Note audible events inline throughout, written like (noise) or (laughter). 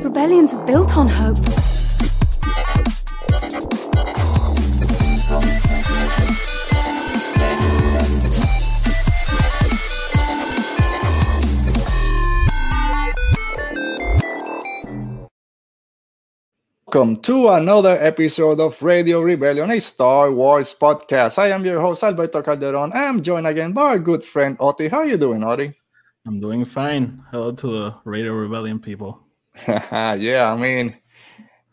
Rebellions are built on hope. Welcome to another episode of Radio Rebellion, a Star Wars podcast. I am your host, Alberto Calderon. I am joined again by our good friend, Oti. How are you doing, Oti? I'm doing fine. Hello to the Radio Rebellion people. (laughs) yeah, I mean,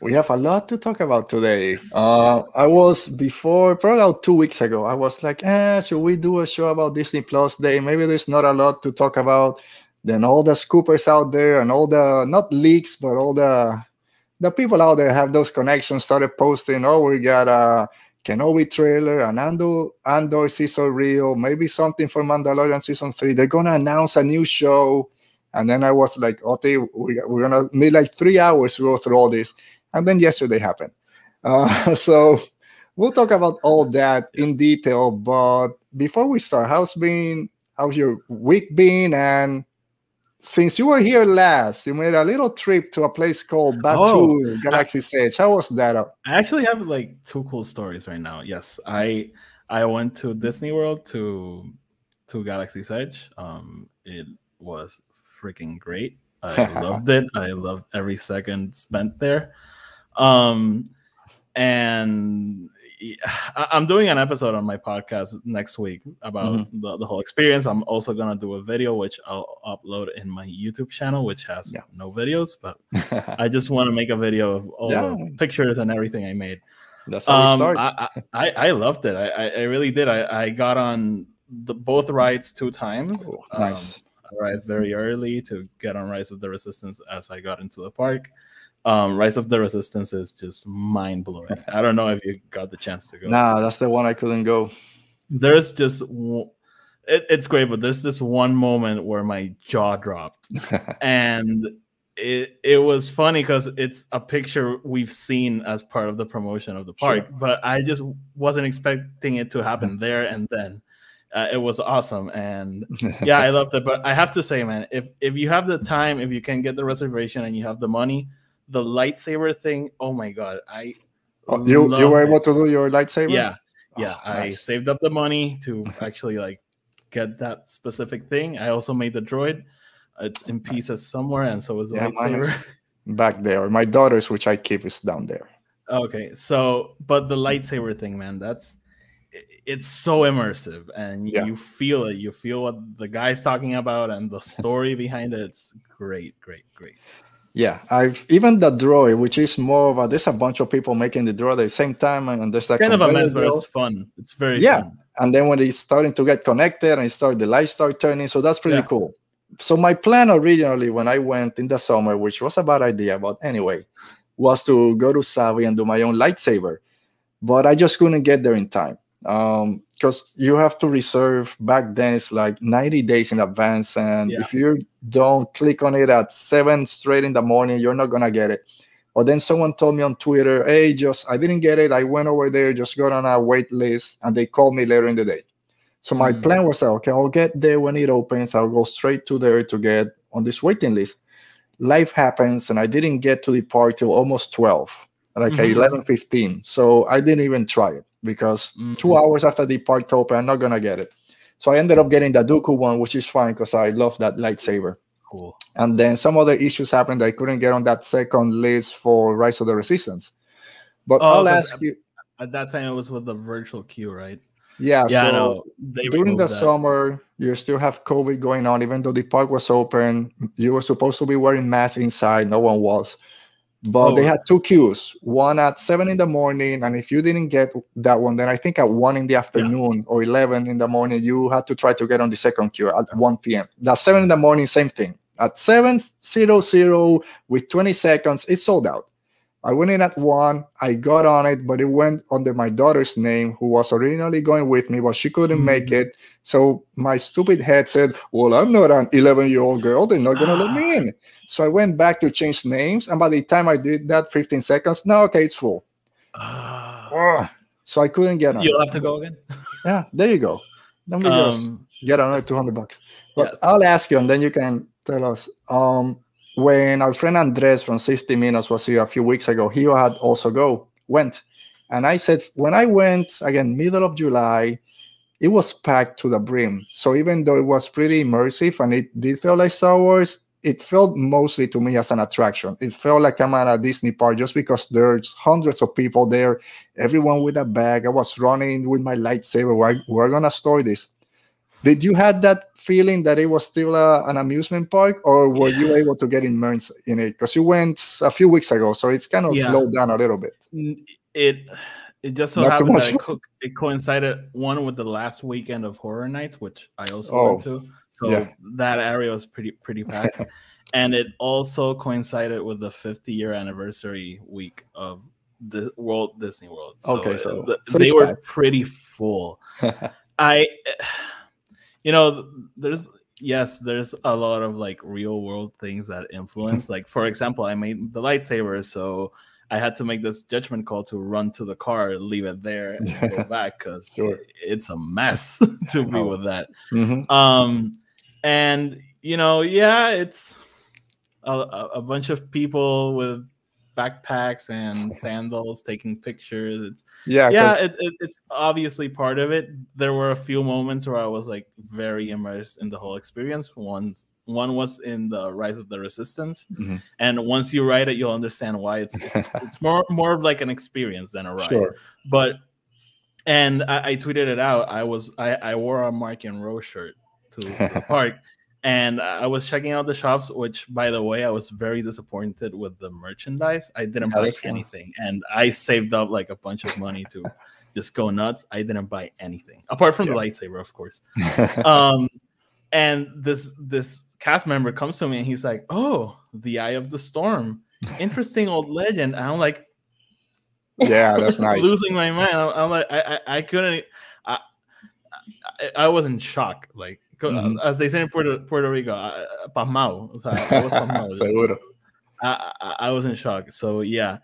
we have a lot to talk about today. Uh, I was before, probably about two weeks ago, I was like, eh, should we do a show about Disney Plus Day? Maybe there's not a lot to talk about. Then all the scoopers out there and all the, not leaks, but all the the people out there have those connections started posting oh we got a kenobi trailer an andor andor season real, maybe something for mandalorian season three they're gonna announce a new show and then i was like okay we, we're gonna need like three hours to go through all this and then yesterday happened uh, (laughs) so we'll talk about all that yes. in detail but before we start how's been how's your week been and since you were here last, you made a little trip to a place called Batuu oh, Galaxy's Edge. How was that? I actually have like two cool stories right now. Yes, I I went to Disney World to to Galaxy Edge. Um, it was freaking great. (laughs) I loved it. I loved every second spent there. Um, and I'm doing an episode on my podcast next week about mm-hmm. the, the whole experience. I'm also gonna do a video which I'll upload in my YouTube channel, which has yeah. no videos, but (laughs) I just want to make a video of all yeah. the pictures and everything I made. That's how um, start. I, I, I loved it. I, I really did. I, I got on the both rides two times. Oh, nice. Um, arrived very early to get on Rise of the Resistance as I got into the park um, Rise of the Resistance is just mind blowing. I don't know if you got the chance to go. Nah, that's the one I couldn't go. There's just it, it's great, but there's this one moment where my jaw dropped, (laughs) and it it was funny because it's a picture we've seen as part of the promotion of the park, sure. but I just wasn't expecting it to happen there and then. Uh, it was awesome and (laughs) yeah i loved it but i have to say man if if you have the time if you can get the reservation and you have the money the lightsaber thing. Oh my god, I oh, you you were able to do your lightsaber. Yeah, yeah. Oh, I saved up the money to actually like get that specific thing. I also made the droid. It's in pieces somewhere, and so is the yeah, lightsaber. (laughs) Back there, my daughter's, which I keep, is down there. Okay, so but the lightsaber thing, man, that's it's so immersive and yeah. you feel it you feel what the guy's talking about and the (laughs) story behind it it's great great great yeah, I've even the droid, which is more of a there's a bunch of people making the draw at the same time, and there's like kind of a mess, but it's fun. It's very yeah. Fun. And then when it's starting to get connected and start the lights start turning, so that's pretty yeah. cool. So my plan originally when I went in the summer, which was a bad idea, but anyway, was to go to Savi and do my own lightsaber, but I just couldn't get there in time. Um, because you have to reserve back then it's like 90 days in advance and yeah. if you don't click on it at seven straight in the morning you're not gonna get it. But then someone told me on twitter hey just i didn't get it. I went over there just got on a wait list and they called me later in the day. So my mm. plan was okay i'll get there when it opens. I'll go straight to there to get on this waiting list. Life happens and i didn't get to the park till almost 12 like mm-hmm. 11 15 so i didn't even try it because mm-hmm. two hours after the park open, I'm not gonna get it. So I ended up getting the Dooku one, which is fine because I love that lightsaber. Cool. And then some other issues happened. I couldn't get on that second list for Rise of the Resistance. But oh, I'll ask you. At that time, it was with the virtual queue, right? Yeah. Yeah. So during the that. summer, you still have COVID going on, even though the park was open. You were supposed to be wearing masks inside. No one was but oh. they had two queues one at 7 in the morning and if you didn't get that one then i think at 1 in the afternoon yeah. or 11 in the morning you had to try to get on the second queue at 1 p.m that 7 in the morning same thing at 7 0 0 with 20 seconds it's sold out I went in at one. I got on it, but it went under my daughter's name, who was originally going with me, but she couldn't mm-hmm. make it. So my stupid head said, Well, I'm not an 11 year old girl. They're not going to let me in. So I went back to change names. And by the time I did that, 15 seconds, now, okay, it's full. Uh, so I couldn't get on. You'll have to go again. (laughs) yeah, there you go. Let me um, just get another 200 bucks. But yeah. I'll ask you, and then you can tell us. Um, when our friend Andres from 60 Minutes was here a few weeks ago, he had also go went, and I said when I went again, middle of July, it was packed to the brim. So even though it was pretty immersive and it did feel like Star Wars, it felt mostly to me as an attraction. It felt like I'm at a Disney park just because there's hundreds of people there, everyone with a bag. I was running with my lightsaber. We're, we're gonna store this. Did you had that feeling that it was still a, an amusement park, or were you able to get immersed in it? Because you went a few weeks ago, so it's kind of yeah. slowed down a little bit. It it just so Not happened that it, co- it, coincided one with the last weekend of Horror Nights, which I also oh, went to. So yeah. that area was pretty pretty packed, (laughs) and it also coincided with the 50 year anniversary week of the Walt Disney World. So okay, so, uh, the, so they were bad. pretty full. (laughs) I, you know, there's yes, there's a lot of like real world things that influence. (laughs) like for example, I made the lightsaber, so I had to make this judgment call to run to the car, leave it there, and go (laughs) back because sure. it's a mess (laughs) to be with that. Mm-hmm. Um, and you know, yeah, it's a, a bunch of people with backpacks and (laughs) sandals taking pictures. It's yeah, yeah, it, it, it's obviously part of it. There were a few moments where I was like very immersed in the whole experience. One one was in the Rise of the Resistance, mm-hmm. and once you ride it, you'll understand why. It's it's, (laughs) it's more more of like an experience than a ride. Sure. But and I, I, tweeted it out. I was I, I wore a Mark and Rose shirt to, to the (laughs) park, and I was checking out the shops. Which, by the way, I was very disappointed with the merchandise. I didn't buy anything, and I saved up like a bunch of money to (laughs) just go nuts. I didn't buy anything apart from yeah. the lightsaber, of course. um, and this this cast member comes to me and he's like, "Oh, the Eye of the Storm, interesting old legend." And I'm like, "Yeah, that's (laughs) nice." losing my mind. I'm, I'm like, I, I, I couldn't. I, I, I was in shock. Like mm-hmm. as they say in Puerto, Puerto Rico, pasmao. O sea, I was pasmao. (laughs) Seguro. I, I, I was in shock. So yeah,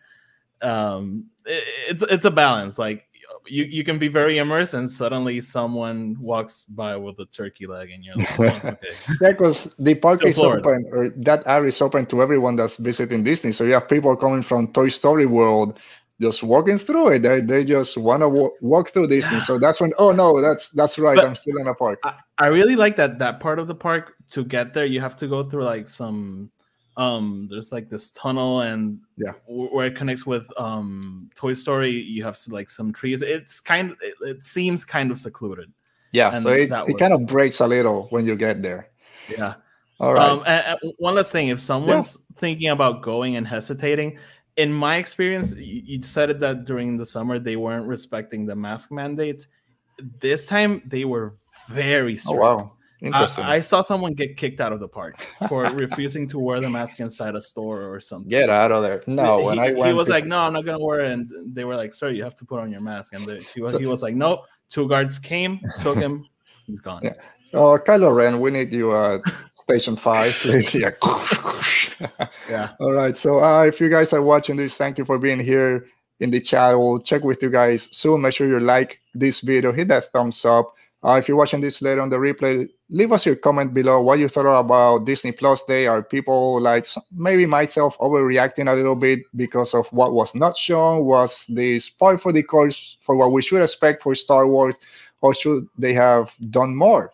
um, it, it's it's a balance. Like you you can be very immersed and suddenly someone walks by with a turkey leg and you're like, oh, (laughs) okay. yeah, because the park so is Florida. open or that area is open to everyone that's visiting Disney. So you have people coming from Toy Story World just walking through it. They, they just want to walk, walk through Disney. So that's when oh no, that's that's right. But I'm still in a park. I, I really like that that part of the park. To get there, you have to go through like some um there's like this tunnel and yeah. where it connects with um toy story you have like some trees. It's kind of it, it seems kind of secluded. Yeah so it, it kind of breaks a little when you get there. Yeah. All right. um, and, and one last thing if someone's yeah. thinking about going and hesitating in my experience you, you said it that during the summer they weren't respecting the mask mandates. This time they were very strict. Oh, wow. Interesting. I, I, saw someone get kicked out of the park (laughs) for refusing to wear the mask inside a store or something. Get out of there! No, he, when I went, he was to... like, "No, I'm not gonna wear it." And they were like, "Sir, you have to put on your mask." And the, he, was, so, he was like, "No." Two guards came, took him. He's gone. Yeah. Oh, Kylo Ren, we need you at station five, (laughs) please. yeah. (laughs) yeah. All right. So, uh, if you guys are watching this, thank you for being here in the chat. We'll check with you guys soon. Make sure you like this video, hit that thumbs up uh, if you're watching this later on the replay, leave us your comment below what you thought about Disney Plus Day. Are people like maybe myself overreacting a little bit because of what was not shown? Was this part for the course for what we should expect for Star Wars, or should they have done more?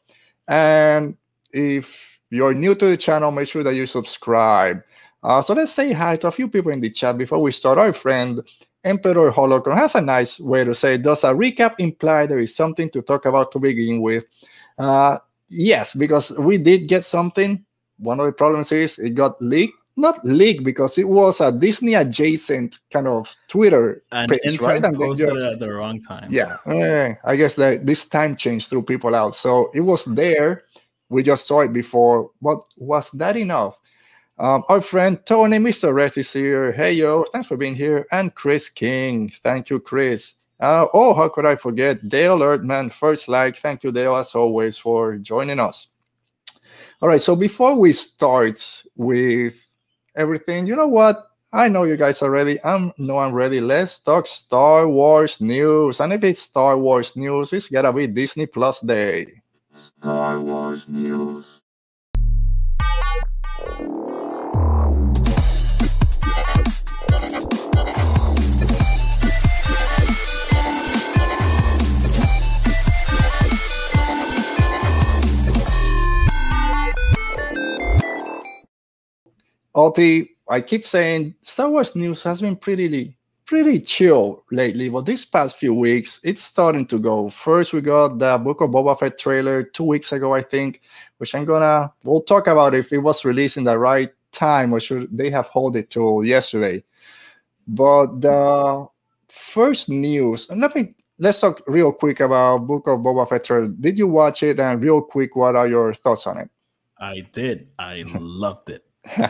And if you're new to the channel, make sure that you subscribe. Uh, so let's say hi to a few people in the chat before we start. Our friend Emperor Holocron has a nice way to say, does a recap imply there is something to talk about to begin with? Uh, yes, because we did get something. One of the problems is it got leaked. Not leaked because it was a Disney adjacent kind of Twitter and page, right? And posted just, it at the wrong time. Yeah, eh, I guess that this time change threw people out. So it was there. We just saw it before. But was that enough? Um, our friend Tony, Mr. Rest is here. Hey, yo, thanks for being here. And Chris King. Thank you, Chris. Uh, oh, how could I forget? Dale Erdman, first like. Thank you, Dale, as always, for joining us. All right, so before we start with everything, you know what? I know you guys are ready. I'm no, I'm ready. Let's talk Star Wars news. And if it's Star Wars news, it's gotta be Disney Plus Day. Star Wars news. Oti, I keep saying Star Wars news has been pretty pretty chill lately, but this past few weeks it's starting to go. First, we got the Book of Boba Fett trailer two weeks ago, I think, which I'm gonna we'll talk about if it was released in the right time or should they have hold it till yesterday. But the first news, and let me let's talk real quick about Book of Boba Fett trailer. Did you watch it? And real quick, what are your thoughts on it? I did. I loved it.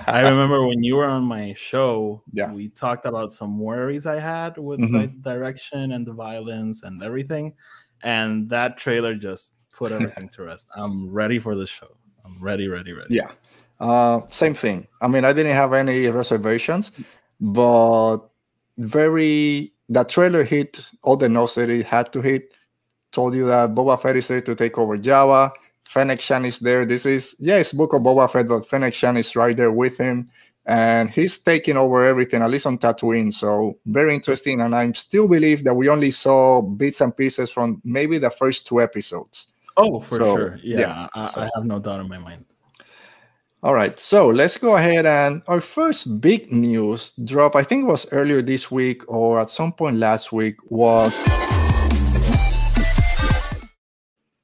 I remember when you were on my show, (laughs) yeah. we talked about some worries I had with mm-hmm. the direction and the violence and everything. And that trailer just put (laughs) everything to rest. I'm ready for the show. I'm ready, ready, ready. Yeah. Uh, same thing. I mean, I didn't have any reservations, but very that trailer hit all the notes that it had to hit. Told you that Boba Fett is there to take over Jabba. Fennec Shand is there. This is, yeah, it's Book of Boba Fett, but Fennec Shand is right there with him. And he's taking over everything, at least on Tatooine. So very interesting. And I still believe that we only saw bits and pieces from maybe the first two episodes. Oh, for so, sure. Yeah, yeah I, so. I have no doubt in my mind. All right, so let's go ahead and our first big news drop, I think it was earlier this week or at some point last week, was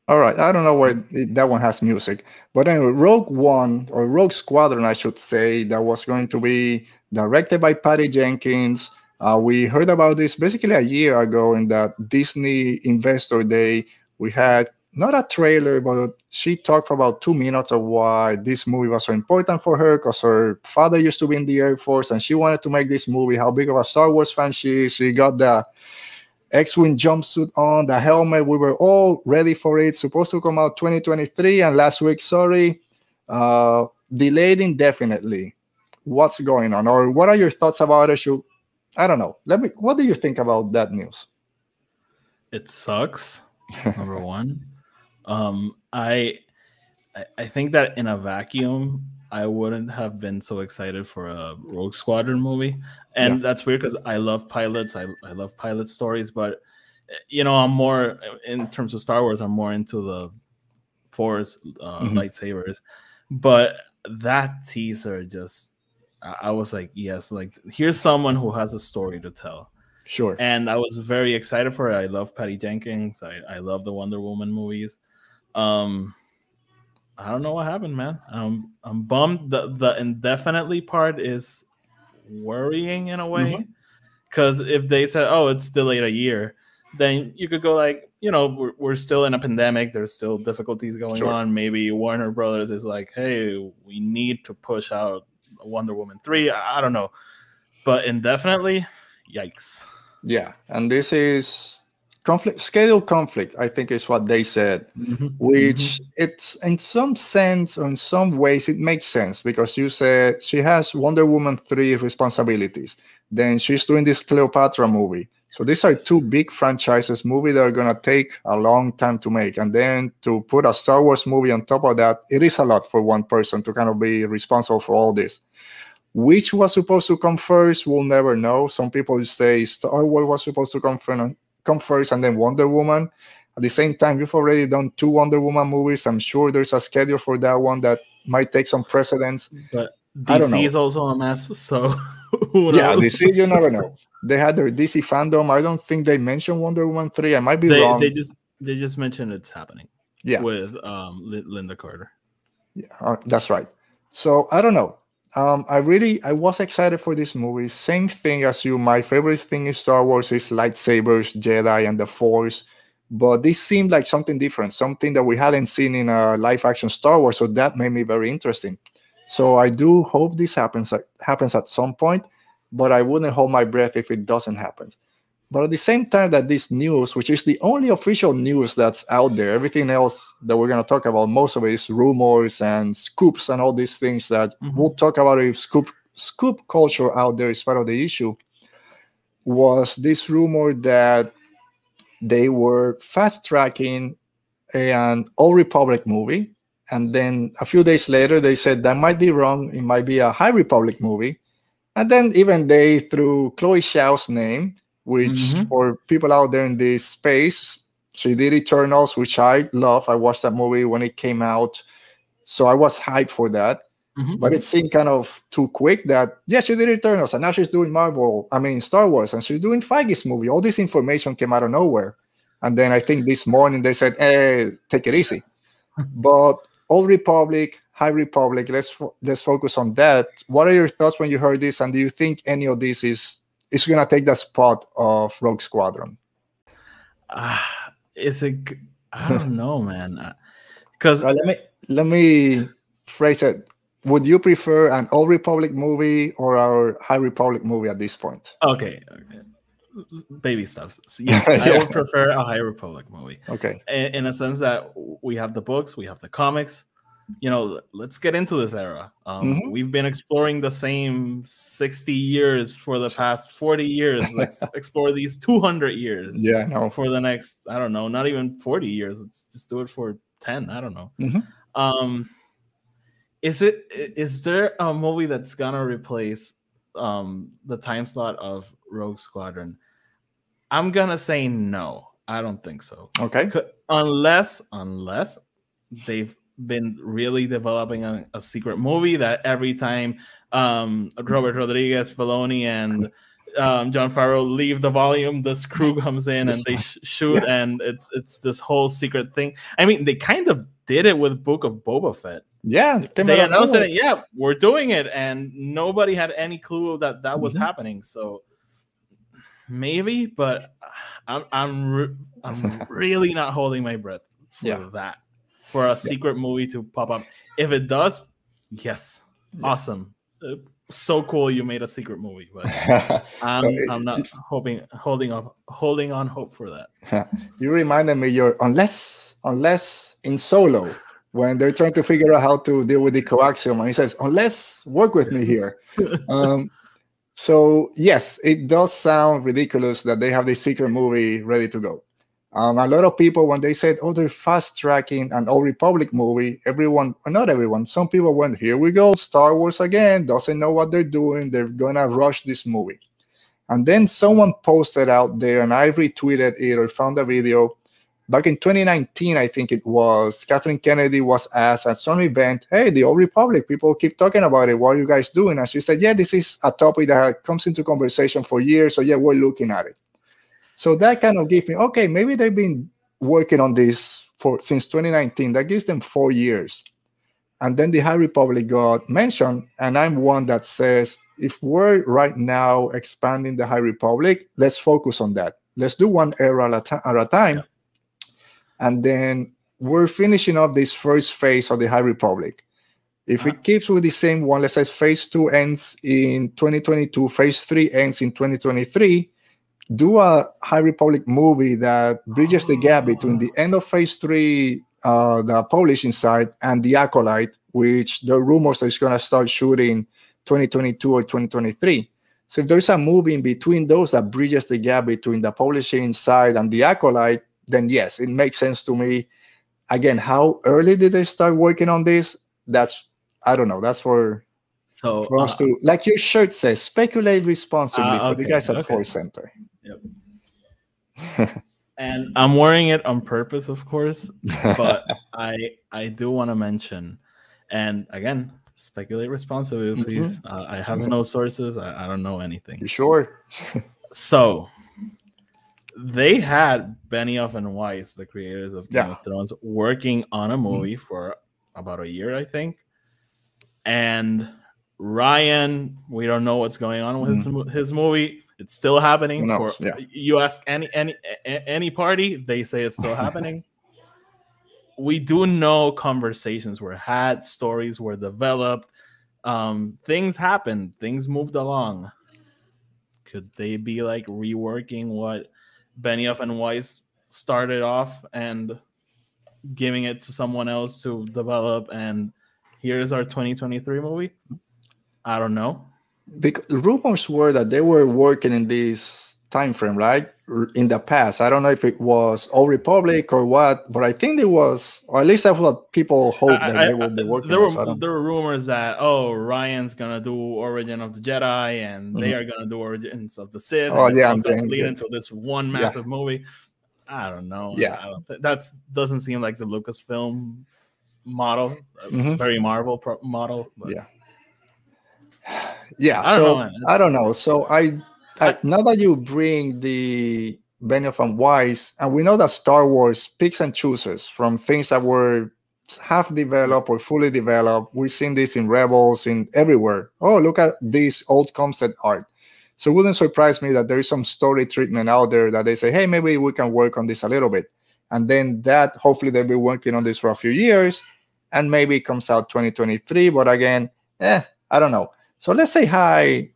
all right, I don't know why that one has music, but anyway, Rogue One or Rogue Squadron, I should say, that was going to be directed by Patty Jenkins. Uh, we heard about this basically a year ago in that Disney Investor Day. We had not a trailer, but she talked for about two minutes of why this movie was so important for her because her father used to be in the Air Force and she wanted to make this movie. How big of a Star Wars fan she is. She got the X-wing jumpsuit on, the helmet. We were all ready for it. Supposed to come out 2023, and last week, sorry, uh, delayed indefinitely. What's going on, or what are your thoughts about it? Should I don't know. Let me. What do you think about that news? It sucks. Number (laughs) one, um, I I think that in a vacuum, I wouldn't have been so excited for a Rogue Squadron movie. And yeah. that's weird because I love pilots. I, I love pilot stories, but you know, I'm more in terms of Star Wars, I'm more into the force uh, mm-hmm. lightsabers. But that teaser just I was like, yes, like here's someone who has a story to tell. Sure. And I was very excited for it. I love Patty Jenkins. I, I love the Wonder Woman movies. Um I don't know what happened, man. Um, I'm bummed. The the indefinitely part is worrying in a way, because mm-hmm. if they said, "Oh, it's delayed a year," then you could go like, you know, we're, we're still in a pandemic. There's still difficulties going sure. on. Maybe Warner Brothers is like, "Hey, we need to push out Wonder Woman three. I, I don't know, but indefinitely, yikes. Yeah, and this is conflict schedule conflict i think is what they said mm-hmm. which mm-hmm. it's in some sense or in some ways it makes sense because you said she has wonder woman 3 responsibilities. Then she's doing this cleopatra movie. So these are two big franchises movie that are going to take a long time to make. And then to put a star wars movie on top of that it is a lot for one person to kind of be responsible for all this. Which was supposed to come first we'll never know. Some people say star wars was supposed to come first come first and then Wonder Woman. At the same time, you've already done two Wonder Woman movies. I'm sure there's a schedule for that one that might take some precedence. But DC is also a mess, so (laughs) yeah, DC you never know. They had their DC fandom. I don't think they mentioned Wonder Woman three. I might be they, wrong. They just they just mentioned it's happening. Yeah, with um Lynda Carter. Yeah, uh, that's right. So I don't know. Um, I really I was excited for this movie. Same thing as you. My favorite thing in Star Wars is lightsabers, Jedi, and the Force. But this seemed like something different, something that we hadn't seen in a live action Star Wars. So that made me very interesting. So I do hope this happens happens at some point, but I wouldn't hold my breath if it doesn't happen. But at the same time that this news, which is the only official news that's out there, everything else that we're going to talk about, most of it is rumors and scoops and all these things that mm-hmm. we'll talk about if scoop scoop culture out there is part of the issue. Was this rumor that they were fast tracking an Old Republic movie, and then a few days later they said that might be wrong. It might be a High Republic movie, and then even they threw Chloe Zhao's name which mm-hmm. for people out there in this space, she did Eternals, which I love. I watched that movie when it came out, so I was hyped for that. mm-hmm. but it seemed kind of too quick. That yeah, she did Eternals, and now she's doing Marvel. I mean Star Wars, and she's doing Feige's movie. All this information came out of nowhere, and then I think this morning they said, "Hey, take it easy." (laughs) but Old Republic, High Republic. Let's fo- let's focus on that. What are your thoughts when you heard this, and do you think any of this is is going to take the spot of Rogue Squadron? Uh, is it? I don't know, (laughs) man. Because uh, let me let me phrase it. Would you prefer an Old Republic movie or our High Republic movie at this point? Okay, okay. baby stuff. (laughs) Yes, yeah. I would prefer a High Republic movie. Okay, in, in a sense that we have the books, we have the comics you know, let's get into this era. Um, mm-hmm. We've been exploring the same 60 years for the past 40 years. Let's (laughs) explore these 200 years. Yeah, no. For the next, I don't know, not even 40 years. Let's just do it for 10. I don't know. Mm-hmm. Um, is it is there a movie that's gonna replace um the time slot of Rogue Squadron? I'm gonna say no. I don't think so. Okay. Unless unless they've been really developing a, a, secret movie that every time um, Robert Rodriguez, Filoni, and um, Jon Favreau leave the volume, this crew (laughs) comes in and they sh- shoot, yeah. and it's it's this whole secret thing. I mean, they kind of did it with Book of Boba Fett. Yeah, they announced it. Yeah, we're doing it, and nobody had any clue that that was mm-hmm. happening. So maybe, but I'm I'm re- I'm (laughs) really not holding my breath for yeah. that for a secret movie to pop up. If it does, yes, yeah. awesome. So cool you made a secret movie, but (laughs) I'm, so it, I'm not it, hoping holding on holding on hope for that. (laughs) You reminded me you're unless unless in solo when they're trying to figure out how to deal with the coaxium and he says unless work with me here (laughs) um, so yes it does sound ridiculous that they have this secret movie ready to go um, a lot of people, when they said, "Oh, they're fast tracking an Old Republic movie," everyone, not everyone, some people went, "Here we go, Star Wars again." Doesn't know what they're doing. They're gonna rush this movie. And then someone posted out there, and I retweeted it or found a video. Back in 2019, I think it was, Kathleen Kennedy was asked at some event, Hey, the Old Republic, people keep talking about it. What are you guys doing? And she said, Yeah, this is a topic that comes into conversation for years. So, yeah, we're looking at it. So that kind of gave me okay, maybe they've been working on this for since 2019. That gives them four years. And then the High Republic got mentioned, and I'm one that says if we're right now expanding the High Republic, let's focus on that. Let's do one era at a, time. Yeah. And then we're finishing up this first phase of the High Republic. If uh-huh. it keeps with the same one, let's say phase two ends in 2022, phase three ends in 2023, do a High Republic movie that bridges the gap between the end of Phase Three, uh, the publishing side, and the Acolyte, which the rumors is going to start shooting 2022 or 2023. So if there's a movie in between those that bridges the gap between the publishing side and the Acolyte, then yes, it makes sense to me. Again, how early did they start working on this? That's I don't know. That's for so for us uh, to like your shirt says, speculate responsibly uh, okay, for the guys at okay. Force Center. Yep. and I'm wearing it on purpose, of course, but (laughs) I I do want to mention, and again, speculate responsibly, mm-hmm. please. Mm-hmm. Uh, I have no sources. I, I don't know anything. You sure? so they had Benioff and Weiss, the creators of Game yeah. of Thrones, working on a mm-hmm. movie mm-hmm. for about a year, I think. And Rian, we don't know what's going on with mm-hmm. his, his movie. It's still happening. For, yeah. You ask any any any party, they say it's still (laughs) happening. we do know conversations were had, stories were developed, um, things happened, things moved along. Could they be like reworking what Benioff and Weiss started off and giving it to someone else to develop? And here's our 2023 movie. I don't know because rumors were that they were working in this time frame, right? In the past, I don't know if it was Old Republic or what, but I think it was, or at least that's what people hope that I, they will be working. There were so there were rumors that oh, Rian's gonna do Origin of the Jedi, and mm-hmm. they are gonna do Origins of the Sith. Oh yeah, I'm going lead into this one massive yeah. movie. I don't know. Yeah, don't th- that's doesn't seem like the Lucasfilm model, mm-hmm. very Marvel pro- model. But. Yeah. Yeah. I so know, I don't know. So I, I now that you bring the Benioff and Weiss, and we know that Star Wars picks and chooses from things that were half developed or fully developed. We've seen this in Rebels, in everywhere. Oh, look at this old concept art. So it wouldn't surprise me that there is some story treatment out there that they say, hey, maybe we can work on this a little bit. And then that, hopefully, they'll be working on this for a few years and maybe it comes out 2023. But again, eh, I don't know. So let's say hi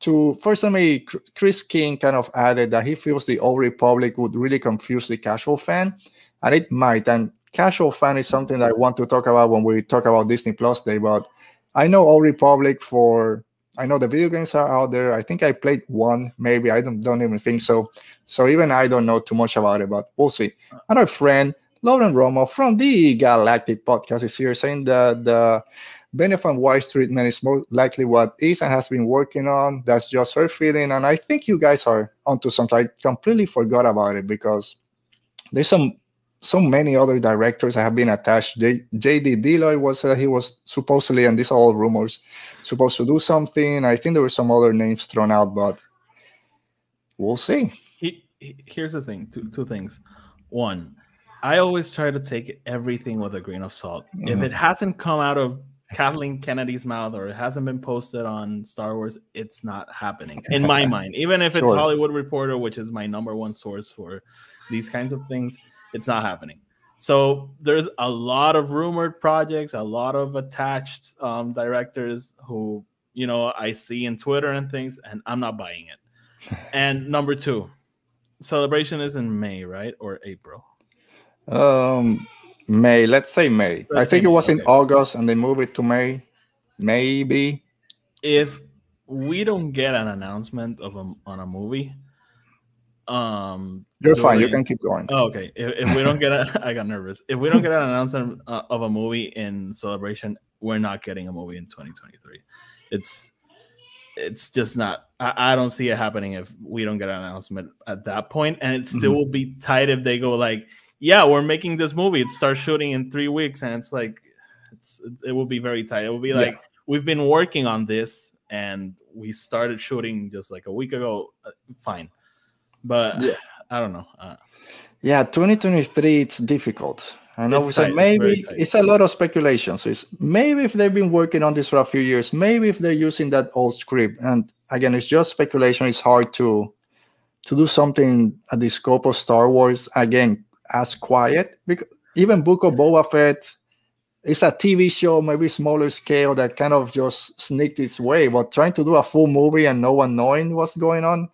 to first let me Chris King kind of added that he feels the old republic would really confuse the casual fan and it might. And casual fan is something that I want to talk about when we talk about Disney Plus Day but I know old republic for I know the video games are out there. I think I played one maybe. I don't don't even think so. So even I don't know too much about it but we'll see. Another friend Lauren Romo from the Galactic Podcast is here saying that the And Weiss treatment is more likely what Ethan has been working on. That's just her feeling. And I think you guys are onto something. I completely forgot about it because there's some so many other directors that have been attached. J.D. Dillard was uh, he was supposedly, and these are all rumors, supposed to do something. I think there were some other names thrown out, but we'll see. He, he, here's the thing: two two things. One, I always try to take everything with a grain of salt. Mm-hmm. If it hasn't come out of Kathleen Kennedy's mouth or it hasn't been posted on Star Wars, it's not happening (laughs) in my mind. Even if it's sure. Hollywood Reporter, which is my number one source for these kinds of things, it's not happening. So there's a lot of rumored projects, a lot of attached um, directors who you know I see in Twitter and things, and I'm not buying it. (laughs) and number two, celebration is in May, right, or April? Um, May. Let's say May. I think it was okay. in August, and they moved it to May. Maybe. If we don't get an announcement of a on a movie, um, you're fine. You can keep going. Oh, okay. If, if we don't get a, (laughs) I got nervous. If we don't get an announcement uh, of a movie in celebration, we're not getting a movie in 2023. It's it's just not I, I, don't see it happening if we don't get an announcement at that point and it still mm-hmm. will be tight if they go like yeah, we're making this movie. It starts shooting in three weeks, and it's like, it's it will be very tight. It will be like yeah. we've been working on this, and we started shooting just like a week ago. Uh, fine, but yeah. I don't know. Uh, yeah, 2023, it's difficult. I know we said maybe it's, it's, a lot of speculation. So it's maybe if they've been working on this for a few years, maybe if they're using that old script. And again, it's just speculation. It's hard to to do something at the scope of Star Wars. Again, as quiet because even Book of Boba Fett is a TV show, maybe smaller scale that kind of just sneaked its way. But trying to do a full movie and no one knowing what's going on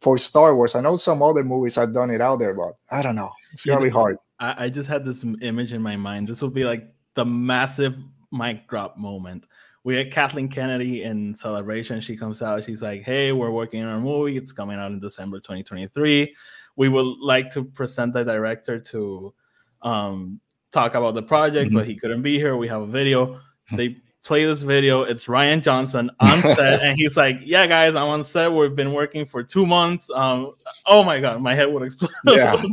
for Star Wars, I know some other movies have done it out there, but I don't know. It's gonna be hard. I, I just had this image in my mind. This will be like the massive mic drop moment. We had Kathleen Kennedy in celebration. She comes out. She's like, "Hey, we're working on a movie. It's coming out in December 2023." We would like to present the director to um, talk about the project, mm-hmm. but he couldn't be here. We have a video. They play this video. It's Rian Johnson on set, and he's like, "Yeah, guys, I'm on set. We've been working for two months. Um, oh my god, my head would explode." yeah. (laughs)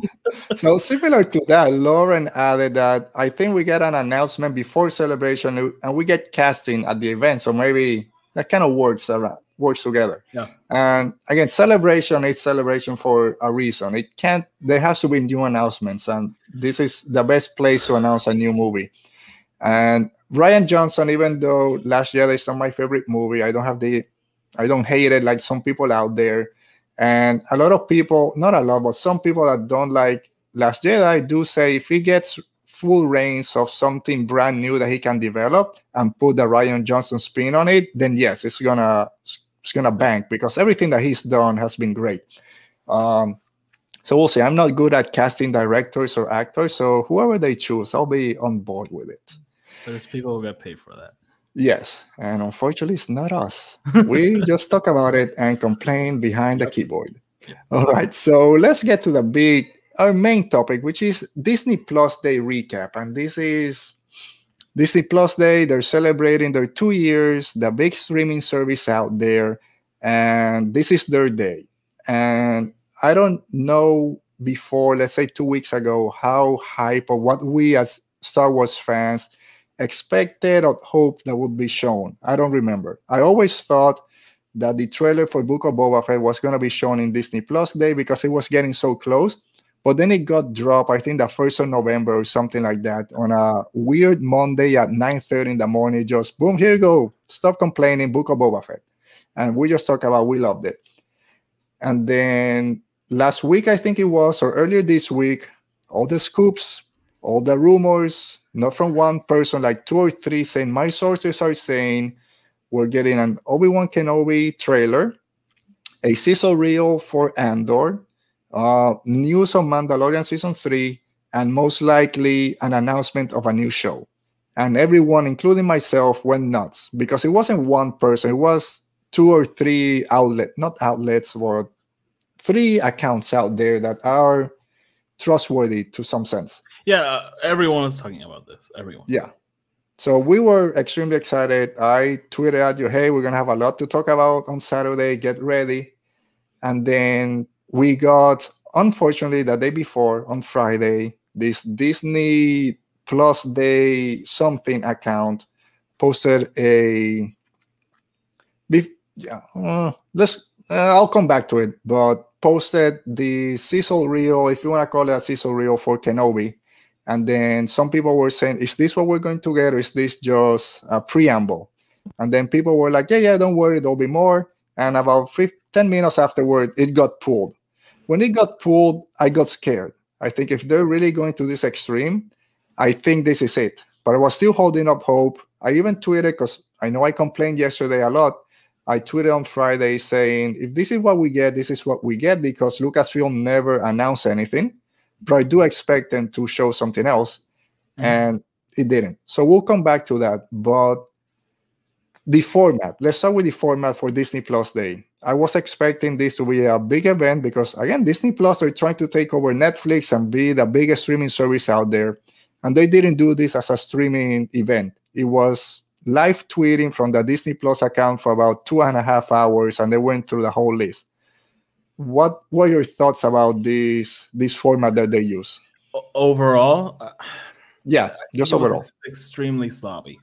So similar to that, Lauren added that I think we get an announcement before celebration, and we get casting at the event. So maybe that kind of works around works together. Yeah. And again, celebration is celebration for a reason. It can't. There has to be new announcements, and this is the best place to announce a new movie. And Rian Johnson, even though Last Jedi is not my favorite movie, I don't have the, I don't hate it like some people out there. And a lot of people, not a lot, but some people that don't like Last Jedi I do say if he gets full reins of something brand new that he can develop and put the Rian Johnson spin on it, then yes, it's gonna it's gonna bank because everything that he's done has been great. Um, so we'll see. I'm not good at casting directors or actors, so whoever they choose, I'll be on board with it. There's people who get paid for that. Yes, and unfortunately, it's not us. (laughs) we just talk about it and complain behind the keyboard. All right, so let's get to the big, our main topic, which is Disney Plus Day recap, and this is Disney Plus Day. They're celebrating their two years, the big streaming service out there, and this is their day. And I don't know before, let's say two weeks ago, how hype or what we as Star Wars fans expected or hoped that would be shown. I don't remember. I always thought that the trailer for Book of Boba Fett was going to be shown in Disney Plus Day because it was getting so close. But then it got dropped, I think the first of November or something like that, on a weird Monday at 9:30 in the morning. Just boom, here you go. Stop complaining, Book of Boba Fett. And we just talked about we loved it. And then last week, I think it was, or earlier this week, all the scoops, all the rumors, not from one person, like two or three saying my sources are saying we're getting an Obi-Wan Kenobi trailer, a sizzle reel for Andor, uh, news on Mandalorian season three, and most likely an announcement of a new show. And everyone, including myself, went nuts because it wasn't one person; it was two or three outlet, not outlets, but three accounts out there that are trustworthy to some sense. Yeah, uh, everyone was talking about this. Everyone. Yeah. So we were extremely excited. I tweeted at you, hey, we're gonna have a lot to talk about on Saturday. Get ready. And then we got, unfortunately, the day before on Friday, this Disney Plus Day something account posted a. Yeah, uh, let's. Uh, I'll come back to it, but posted the sizzle reel, if you want to call it a sizzle reel for Kenobi. And then some people were saying, is this what we're going to get? Or is this just a preamble? And then people were like, yeah, yeah, don't worry, there'll be more. And about 15, 10 minutes afterward, it got pulled. When it got pulled, I got scared. I think if they're really going to this extreme, I think this is it. But I was still holding up hope. I even tweeted because I know I complained yesterday a lot I tweeted on Friday saying, if this is what we get, this is what we get because Lucasfilm never announced anything. But I do expect them to show something else. Mm-hmm. And it didn't. So we'll come back to that. But the format, let's start with the format for Disney Plus Day. I was expecting this to be a big event because, again, Disney Plus are trying to take over Netflix and be the biggest streaming service out there. And they didn't do this as a streaming event. It was live tweeting from the Disney Plus account for about two and a half hours, and they went through the whole list. What were your thoughts about this this format that they use? Overall, uh, yeah, just overall, extremely sloppy.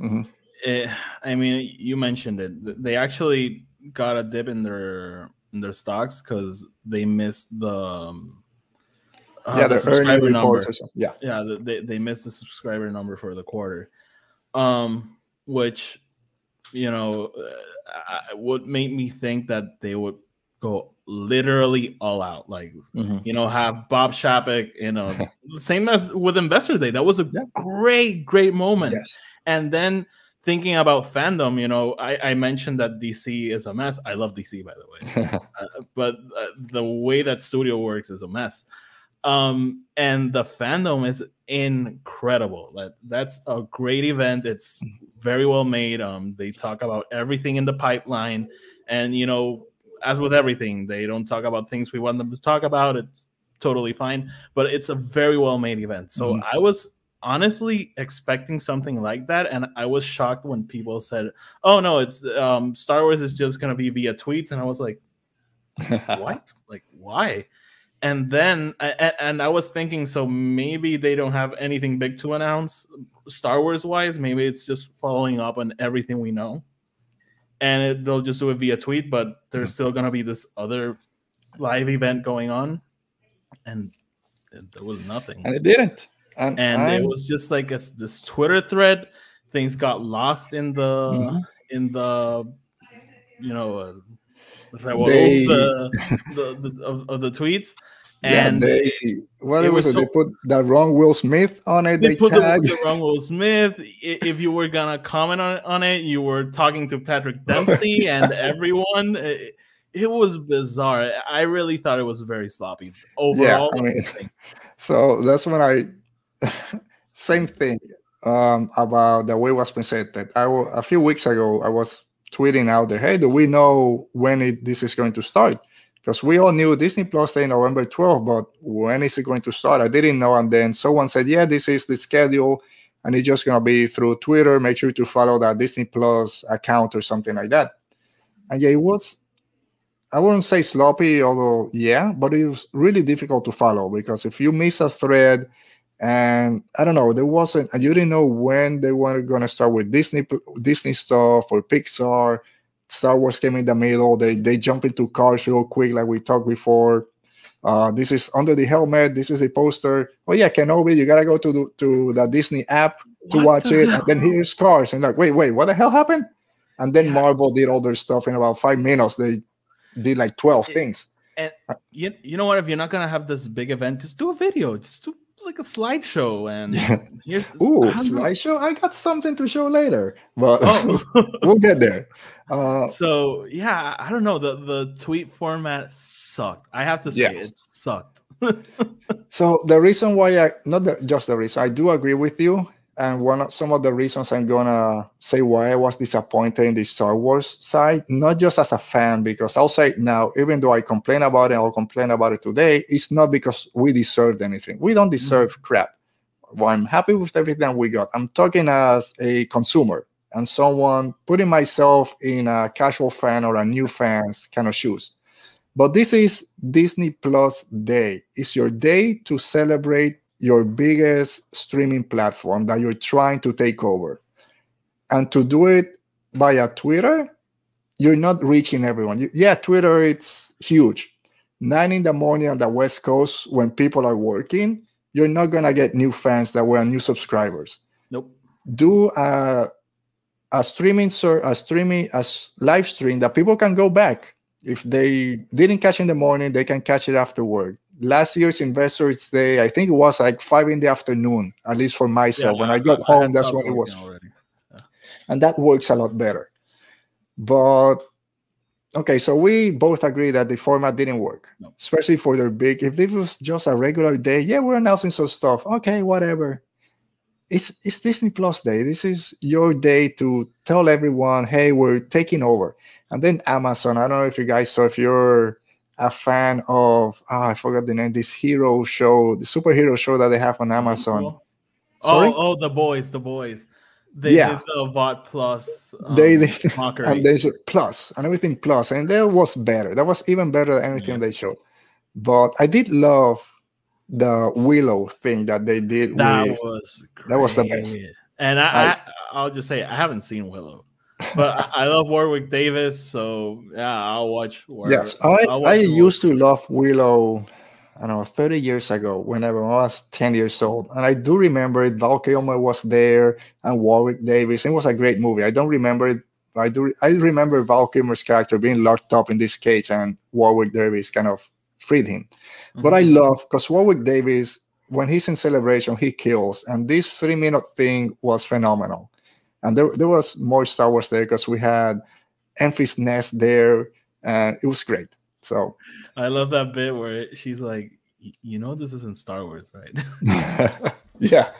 Mm-hmm. It, eh, I mean, you mentioned it. They actually got a dip in their in their stocks because they missed the um, uh, yeah the, the subscriber number. Yeah, yeah, they they missed the subscriber number for the quarter. Um, which you know uh, would make me think that they would go literally all out like mm-hmm. you know have bob Chapek you (laughs) know same as with investor day that was a yeah. great great moment yes. and then thinking about fandom you know I, I mentioned that dc is a mess. I love dc by the way. (laughs) Uh, but uh, the way that studio works is a mess. Um and the fandom is incredible. That that's a great event. It's very well made. Um they talk about everything in the pipeline. And you know as with everything they don't talk about things we want them to talk about. It's totally fine. But it's a very well made event. So mm-hmm. i was honestly expecting something like that and i was shocked when people said oh no it's um star wars is just going to be via tweets and i was like (laughs) what like why and then and I was thinking, so maybe they don't have anything big to announce, Star Wars wise. Maybe it's just following up on everything we know, and it, they'll just do it via tweet. But there's still gonna be this other live event going on, and there was nothing. And it didn't. And, and it was just like a, this Twitter thread. Things got lost in the mm-hmm. in the you know. Uh, they... the, the, the, of, of the tweets and yeah, they what it was, was so, they put the wrong Will Smith on it. They, they put the, the, wrong Will Smith. If you were gonna comment on, on it, you were talking to Patrick Dempsey (laughs) and everyone. It, it, was bizarre. I really thought it was very sloppy overall. Yeah, I mean, so that's when I same thing um, about the way it was presented. I a few weeks ago I was tweeting out there, hey, do we know when it, this is going to start? because we all knew Disney Plus Day November 12th, but when is it going to start? I didn't know. And then someone said, yeah, this is the schedule, and it's just going to be through Twitter. Make sure to follow that Disney Plus account or something like that. And yeah, it was, I wouldn't say sloppy, although, yeah, but it was really difficult to follow because if you miss a thread and I don't know, there wasn't, and you didn't know when they were going to start with Disney, Disney stuff or Pixar. Star Wars came in the middle. They they jump into cars real quick, like we talked before. Uh, this is under the helmet. This is the poster. Oh yeah, Kenobi. You gotta go to the, to the Disney app to what watch it. Hell? And then here's cars, and like, wait, wait, what the hell happened? And then yeah. Marvel did all their stuff in about five minutes. They did like twelve things. And you, you know what? If you're not gonna have this big event, just do a video. Just do like a slideshow and (laughs) here's ooh slideshow? I got something to show later but oh. (laughs) we'll get there. Uh, so yeah i don't know the the tweet format sucked. I have to say yeah. it sucked. (laughs) So the reason why i not the, just the reason i do agree with you and one of some of the reasons I'm gonna say why I was disappointed in the Star Wars side, not just as a fan, because I'll say now, even though I complain about it, I'll complain about it today. It's not because we deserved anything. We don't deserve mm-hmm. crap. Well, I'm happy with everything we got. I'm talking as a consumer and someone putting myself in a casual fan or a new fan's kind of shoes. But this is Disney Plus Day. It's your day to celebrate your biggest streaming platform that you're trying to take over. And to do it via Twitter, you're not reaching everyone. You, yeah, Twitter, it's huge. Nine in the morning on the West Coast when people are working, you're not gonna get new fans that were new subscribers. Nope. Do a, a streaming sir, a streaming a live stream that people can go back. If they didn't catch in the morning, they can catch it afterward last year's Investors Day, I think it was like five in the afternoon, at least for myself. Yeah, when I got I, home, that's when it was. Yeah. And that works a lot better. But okay, so we both agree that the format didn't work, no. especially for their big. If this was just a regular day, yeah, we're announcing some stuff. Okay, whatever. It's it's Disney Plus Day. This is your day to tell everyone, hey, we're taking over. And then Amazon. I don't know if you guys saw if you're a fan of oh, I forgot the name this hero show, the superhero show that they have on Amazon. Oh, oh, oh the boys, the boys. They yeah. did the Vought plus. Um, they did, (laughs) and they plus and everything plus, and that was better. That was even better than anything yeah. they showed. But I did love the Willow thing that they did. That with, was great. that was the best. And I, I, I I'll just say I haven't seen Willow but I love Warwick Davis, so yeah, I'll watch. yes, I, I used to love Willow. I don't know, 30 years ago, whenever I was 10 years old. And I do remember it. Val Kilmer was there and Warwick Davis. It was a great movie. I don't remember it. I do. I remember Val Kilmer's character being locked up in this cage and Warwick Davis kind of freed him. Mm-hmm. But I mm-hmm. love because Warwick Davis, when he's in celebration, he kills. And this three minute thing was phenomenal and there, there was more Star Wars there because we had Enfys Nest there, and it was great. So I love that bit where she's like, "You know, this isn't Star Wars, right?" (laughs) yeah,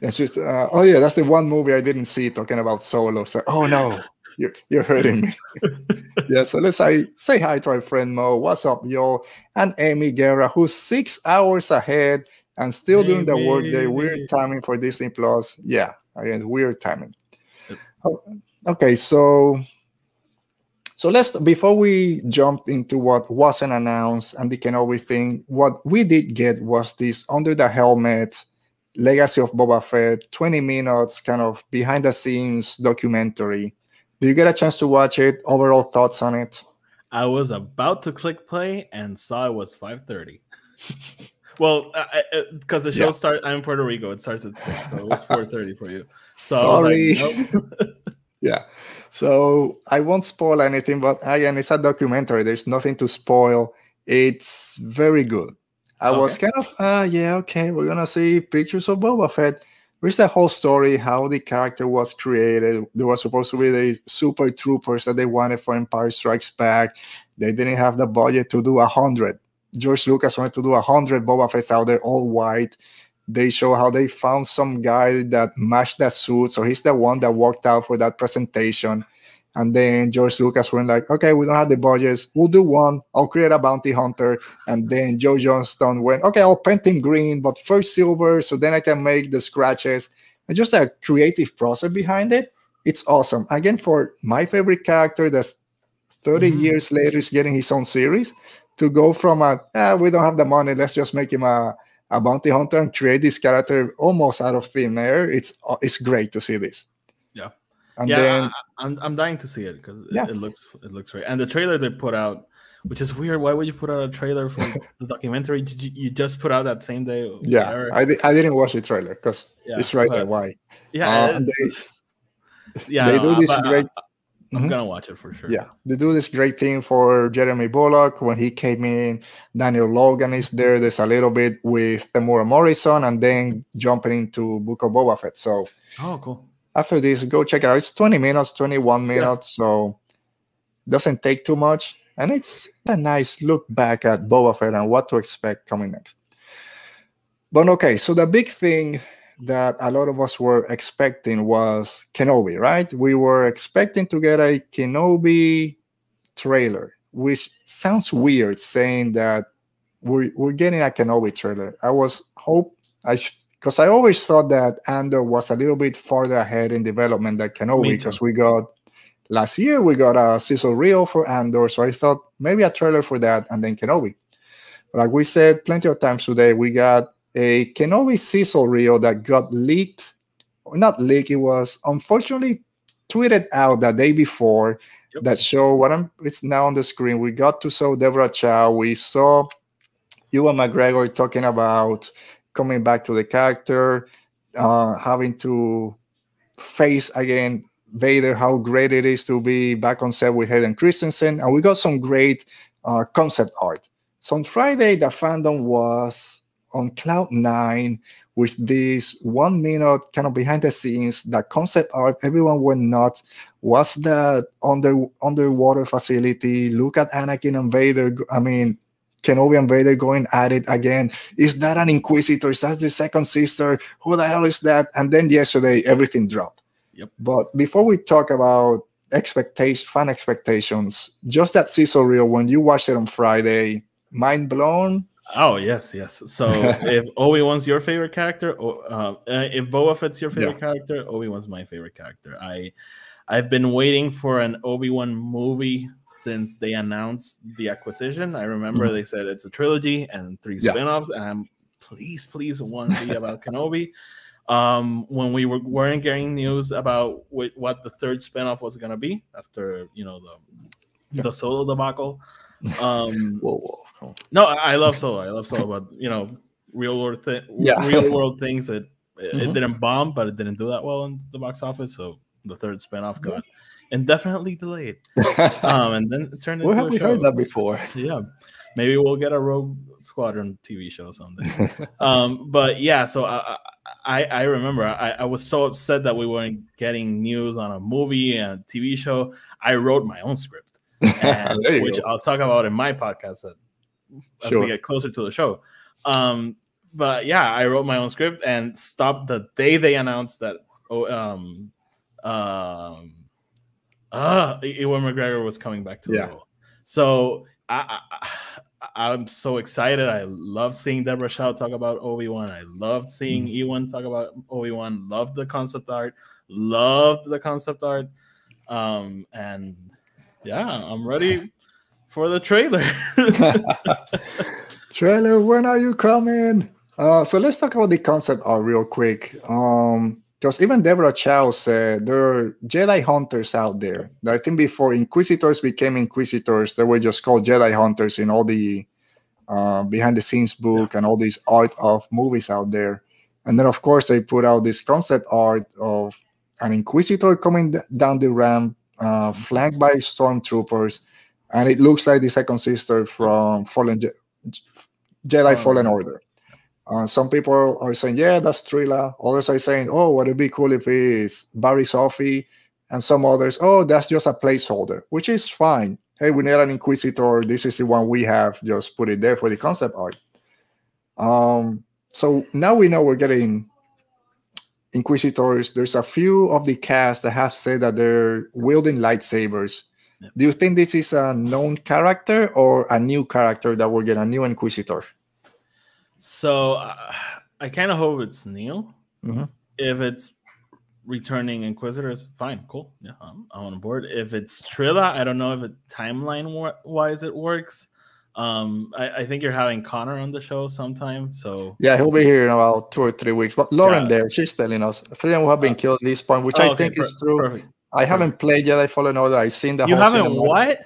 and she's, uh, "Oh yeah, that's the one movie I didn't see talking about Solo." So, oh no, (laughs) you're, you're hurting me. (laughs) yeah, so let's say say hi to our friend Mo. What's up, yo? And Amy Guerra, who's six hours ahead and still doing the work day. Weird timing for Disney Plus. Yeah, again, weird timing. Oh, okay, so so let's before we jump into what wasn't announced and the Kenobi thing, what we did get was this under the helmet Legacy of Boba Fett, 20 minutes kind of behind the scenes documentary. Do you get a chance to watch it? Overall thoughts on it? I was about to click play and saw it was 5:30. (laughs) well, uh, uh, uh, because the show yeah. starts. I'm in Puerto Rico. It starts at six, so it was (laughs) 4:30 for you. So Sorry. Like, nope. (laughs) yeah. So I won't spoil anything, but again, it's a documentary. There's nothing to spoil. It's very good. I okay. was kind of, uh, yeah, okay, we're gonna see pictures of Boba Fett. Where's the whole story? How the character was created? There was supposed to be the super troopers that they wanted for Empire Strikes Back. They didn't have the budget to do a hundred. George Lucas wanted to do a hundred Boba Fett's out there, all white they show how they found some guy that matched that suit. So he's the one that walked out for that presentation. And then George Lucas went like, okay, we don't have the budgets. We'll do one. I'll create a bounty hunter. And then Joe Johnston went, okay, I'll paint him green, but first silver, so then I can make the scratches. And just a creative process behind it. It's awesome. Again, for my favorite character that's 30 mm-hmm. years later is getting his own series to go from a, ah, we don't have the money, let's just make him a a bounty hunter and create this character almost out of thin air. It's uh, it's great to see this. Yeah. And yeah, then I, I'm I'm dying to see it because it, Yeah. it looks it looks great. And the trailer they put out, which is weird. Why would you put out a trailer for (laughs) the documentary? Did you, you just put out that same day? yeah, whatever? I, di- I didn't watch the trailer because Yeah, it's right there. Why? yeah. uh, and it's- yeah, they no, do this but great- I'm Mhm. gonna watch it for sure. Yeah, they do this great thing for Jeremy Bulloch when he came in. Daniel Logan is there. There's a little bit with Temuera Morrison, and then jumping into Book of Boba Fett. So Oh, cool. after this, go check it out. It's 20 minutes, 21 minutes, so doesn't take too much, and it's a nice look back at Boba Fett and what to expect coming next. But okay, so the big thing that a lot of us were expecting was Kenobi, right? We were expecting to get a Kenobi trailer, which sounds weird saying that we're, we're getting a Kenobi trailer. I was hope I because I always thought that Andor was a little bit farther ahead in development than Kenobi because we got last year we got a sizzle reel for Andor, so I thought maybe a trailer for that and then Kenobi. But like we said plenty of times today, we got a Kenobi sizzle reel that got leaked, or not leaked. It was unfortunately tweeted out the day before Yep. that show what I'm. It's now on the screen. We got to saw Deborah Chow. We saw Ewan McGregor talking about coming back to the character, uh, having to face again Vader, how great it is to be back on set with Hayden Christensen, and we got some great uh, concept art. So on Friday, the fandom was on cloud nine with this one minute kind of behind the scenes, the concept art. Everyone went nuts. Was the under underwater facility? Look at Anakin and Vader. I mean, Kenobi and Vader going at it again. Is that an Inquisitor? Is that the second sister? Who the hell is that? And then yesterday, everything dropped. Yep. But before we talk about expectation, fan expectations, just that sizzle reel when you watched it on Friday, mind blown. Oh yes, yes. So (laughs) if Obi Wan's your favorite character, or uh, if Boba Fett's your favorite character, Obi Wan's my favorite character. I I've been waiting for an Obi Wan movie since they announced the acquisition. I remember Mhm. they said it's a trilogy and three Yeah. spin-offs, and I'm please, please, one be about Kenobi. Um, when we were weren't getting news about wh- what the third spin-off was gonna be after you know the Yeah. the solo debacle. Um, Whoa, whoa. No, I love Solo. I love Solo, but you know, real world thi- Yeah. real world things that it, it Mhm. didn't bomb, but it didn't do that well in the box office. So the third spinoff got indefinitely delayed. (laughs) Um, and then it turned Where into have a we show. heard that before? Yeah, maybe we'll get a Rogue Squadron TV show someday. (laughs) um, but yeah, so I I, I remember I, I was so upset that we weren't getting news on a movie and TV show. I wrote my own script, (laughs) and, which go. I'll talk about in my podcast as, Sure. we get closer to the show. Um, but yeah, I wrote my own script and stopped the day they announced that. Oh, um, um, uh, Ewan McGregor was coming back to Yeah. the role. So I, I, I'm so excited. I love seeing Deborah Chow talk about Obi Wan. I love seeing Mm-hmm. Ewan talk about Obi Wan. Love the concept art. Loved the concept art. Um, and yeah, I'm ready for the trailer. (laughs) Trailer, when are you coming? Uh, so let's talk about the concept art real quick. Um, because even Deborah Chow said there are Jedi hunters out there. I think before Inquisitors became Inquisitors, they were just called Jedi hunters in all the uh, behind the scenes book and all these art of movies out there. And then, of course, they put out this concept art of an Inquisitor coming down the ramp, uh, flanked by stormtroopers, and it looks like the second sister from Fallen Je- Jedi Oh. Fallen Order. Uh, some people are saying, yeah, that's Trilla. Others are saying, oh, what would be cool if it's Barriss Offee? And some others, oh, that's just a placeholder, which is fine. Hey, we need an Inquisitor. This is the one we have. Just put it there for the concept art. Um, so now we know we're getting Inquisitors. There's a few of the cast that have said that they're wielding lightsabers. Do you think this is a known character or a new character that we're getting a new Inquisitor? so uh, I kind of hope it's Neil. Mhm. If it's returning Inquisitors, fine, cool. Yeah, I'm, I'm on board. If it's Trilla, I don't know if it timeline wise it works. Um, I, I think you're having Connor on the show sometime. So Yeah, he'll be here in about two or three weeks. But Lauren Yeah. there, she's telling us three who have been Uh, killed at this point, which Oh, I okay, think per- is true. Perfect. I haven't played Jedi Fallen Order. I've seen the You haven't cinematic- what?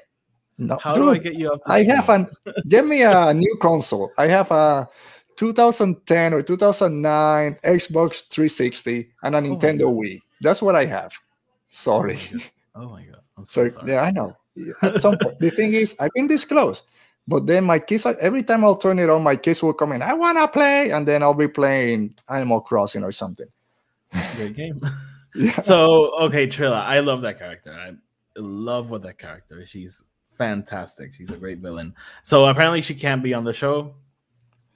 No, How do I get you up? To I have an (laughs) get me a new console. I have a 2010 or 2009 Xbox 360 and a oh my Nintendo God. Wii. That's what I have. Sorry. (laughs) Oh my god! I'm so, So sorry. yeah, I know. (laughs) At some point, the thing is, I've been this close, but then my kids. Every time I'll turn it on, my kids will come in. I wanna play, and then I'll be playing Animal Crossing or something. Great game. Yeah. so okay, Trilla, I love that character. I love what that character is. She's fantastic. She's a great villain. So apparently she can't be on the show.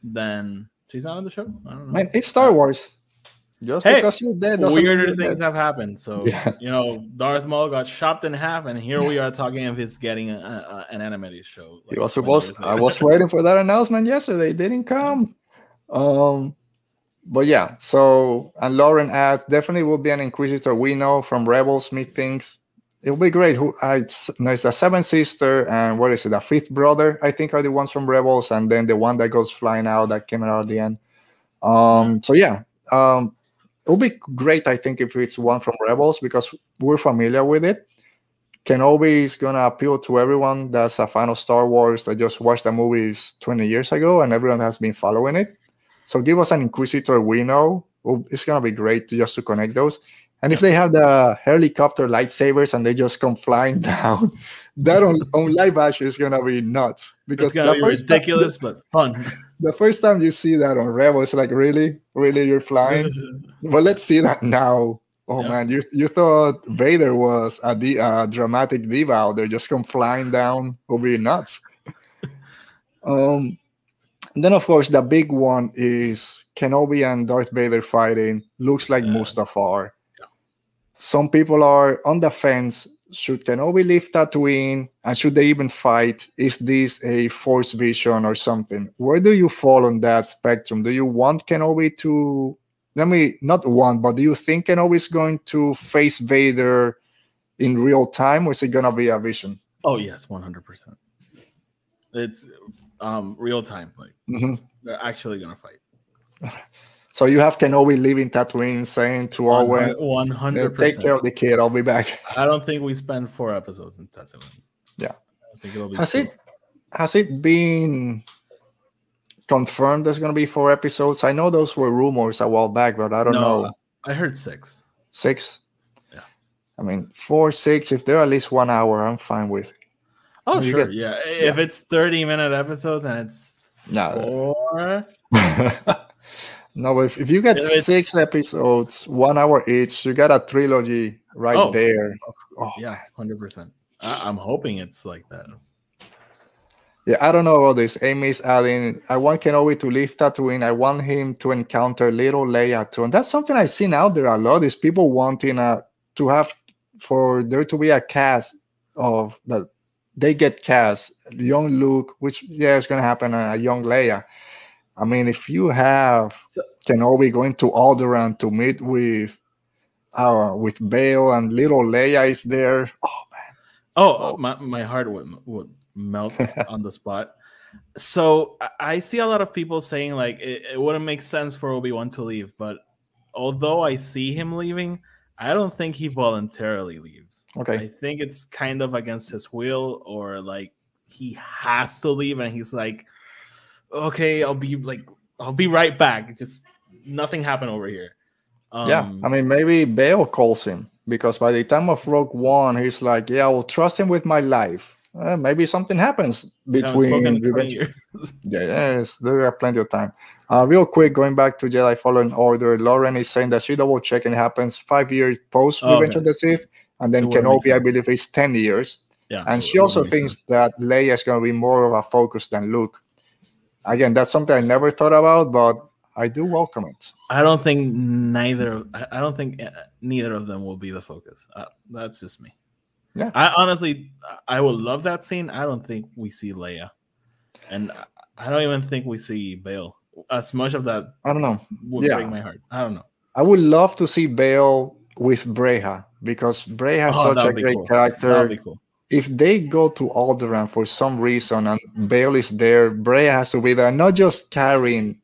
Then she's not on the show. I don't know. Man, it's Star Wars. Just Hey, because you're dead doesn't mean Weirder things dead. have happened. So (laughs) Yeah. you know, Darth Maul got chopped in half, and here we are talking of his getting a, a, an animated show. He was supposed. I was waiting for that announcement yesterday. It didn't come. Um, but yeah. So and Lauren adds definitely will be an Inquisitor. We know from Rebels. Me thinks it'll be great. Who I no, it's the seventh sister and what is it? The fifth brother. I think are the ones from Rebels, and then the one that goes flying out that came out at the end. Um. So yeah. Um. It'll be great. I think if it's one from Rebels because we're familiar with it. Kenobi is gonna appeal to everyone that's a fan of Star Wars that just watched the movies 20 years ago and everyone has been following it. So give us an Inquisitor we know. It's gonna be great to just to connect those. And if they have the helicopter lightsabers and they just come flying (laughs) down, that on, on live action is gonna be nuts. Because It's gonna be first, time, ridiculous (laughs) but fun. the first time you see that on Rebels, it's like really, really you're flying. (laughs) But let's see that now. Oh Yeah. man, you you thought Vader was a, di- a dramatic diva out there, just come flying down, will be nuts. um, and then of course the big one is Kenobi and Darth Vader fighting. Looks like Yeah. Mustafar. Yeah. Some people are on the fence. Should Kenobi leave Tatooine, and should they even fight? Is this a Force vision or something? Where do you fall on that spectrum? Do you want Kenobi to let me not want, but do you think Kenobi is going to face Vader in real time, or is it gonna be a vision? Oh yes, one hundred percent. It's um real time. Like Mhm. they're actually gonna fight. (laughs) So you have Kenobi leaving Tatooine, saying to Owen, One "Uh, hundred "Take care of the kid. I'll be back." I don't think we spend four episodes in Tatooine. Yeah. I think it'll be. Has two. it has it been confirmed? There's gonna be four episodes. I know those were rumors a while back, but I don't No, know. I heard six. Six. Yeah. I mean, four, six. If they're at least one hour, I'm fine with. Oh You sure, get- yeah. If it's thirty minute episodes and it's No. four, (laughs) no, if, if you get If six episodes, one hour each, you got a trilogy right Oh. there. Oh, yeah, hundred percent. I'm hoping it's like that. Yeah, I don't know about this. Amy's adding, I want Kenobi to leave Tatooine. I want him to encounter little Leia too. And that's something I've seen out there a lot is people wanting uh, to have for there to be a cast of that they get cast young Luke, which yeah, it's gonna happen, and a young Leia. I mean, if you have So- Kenobi going to Alderaan to meet with uh with Bail and little Leia is there. Oh man, Oh, uh, my, my heart would would melt (laughs) on the spot. So I- I see a lot of people saying like it, it wouldn't make sense for Obi Wan to leave, but although I see him leaving, I don't think he voluntarily leaves. Okay. I think it's kind of against his will, or like he has to leave, and he's like, "Okay, I'll be like, I'll be right back." Just nothing happened over here. Um, yeah, I mean, maybe Bail calls him because by the time of Rogue One, he's like, "Yeah, I will trust him with my life." Uh, maybe something happens we haven't spoken between in 20 Revenge. (laughs) Yes, there are plenty of time. Uh, real quick, going back to Jedi Fallen Order, Lauren is saying that she double checking happens five years post Revenge okay. of the Sith, and then Kenobi, I believe, is ten years. Yeah, And she also thinks sense. that Leia is going to be more of a focus than Luke. Again, that's something I never thought about, but I do welcome it. I don't think neither. I don't think uh, neither of them will be the focus. Uh, that's just me. Yeah. I honestly, I- would love that scene. I don't think we see Leia, and I- I don't even think we see Bail. As much of that I don't know. would Yeah. break my heart. I don't know. I would love to see Bail with Breha because Breha has Oh, such a great cool. Character. cool. if they go to Alderaan for some reason and Bail is there, Breha has to be there, not just carrying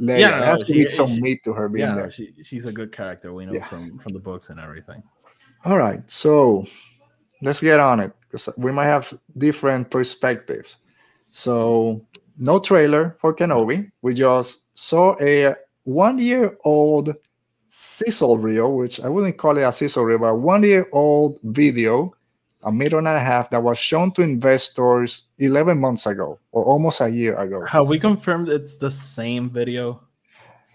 Leia. Yeah, no, has to she- be some she- meat to her being yeah, there. she, she's a good character. We know Yeah. from from the books and everything. All right, so let's get on it because we might have different perspectives. So, no trailer for Kenobi. We just saw a one-year-old sizzle reel, which I wouldn't call it a sizzle reel, but a one-year-old video, a minute and a half, that was shown to investors 11 months ago or almost a year ago. Have we confirmed it's the same video?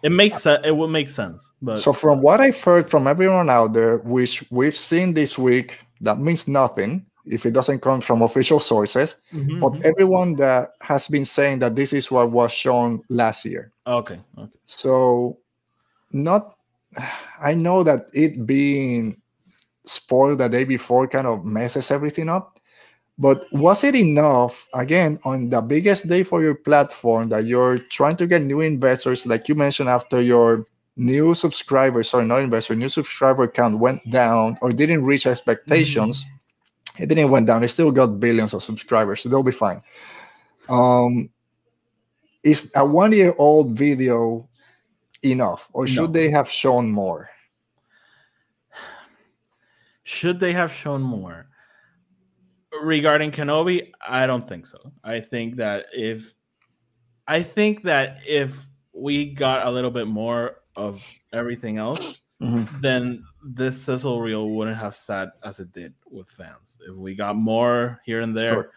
It makes sense. It would make sense, but So, from what I've heard from everyone out there, which we've seen this week, that means nothing if it doesn't come from official sources. Mhm, but mhm. everyone that has been saying that this is what was shown last year. okay, okay. So, not, I know that it being spoiled the day before kind of messes everything up. But was it enough, again, on the biggest day for your platform that you're trying to get new investors, like you mentioned, after your new subscribers, sorry, not investor, new subscriber count went down or didn't reach expectations? It didn't went down. It still got billions of subscribers, so they'll be fine. Um, is a one-year-old video enough, or should No. they have shown more? Should they have shown more regarding Kenobi? I don't think so. I think that if I think that if we got a little bit more of everything else, Mhm. then this sizzle reel wouldn't have sat as it did with fans. If we got more here and there. Sure.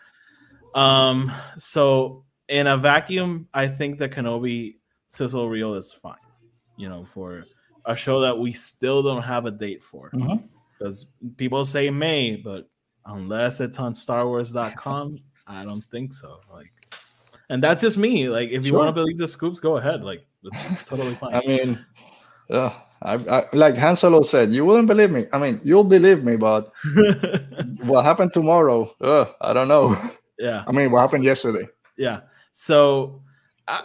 Um, so in a vacuum, I think the Kenobi sizzle reel is fine. You know, for a show that we still don't have a date for. Because people say May, but unless it's on StarWars.com, I don't think so. Like, and that's just me. Like, if you Sure. want to believe the scoops, go ahead. Like, it's totally (laughs) fine. I mean, uh, I, I, like Han Solo said, you wouldn't believe me. I mean, you'll believe me, but (laughs) what happened tomorrow? Uh, I don't know. yeah. I mean, what happened yesterday? Yeah. So, I,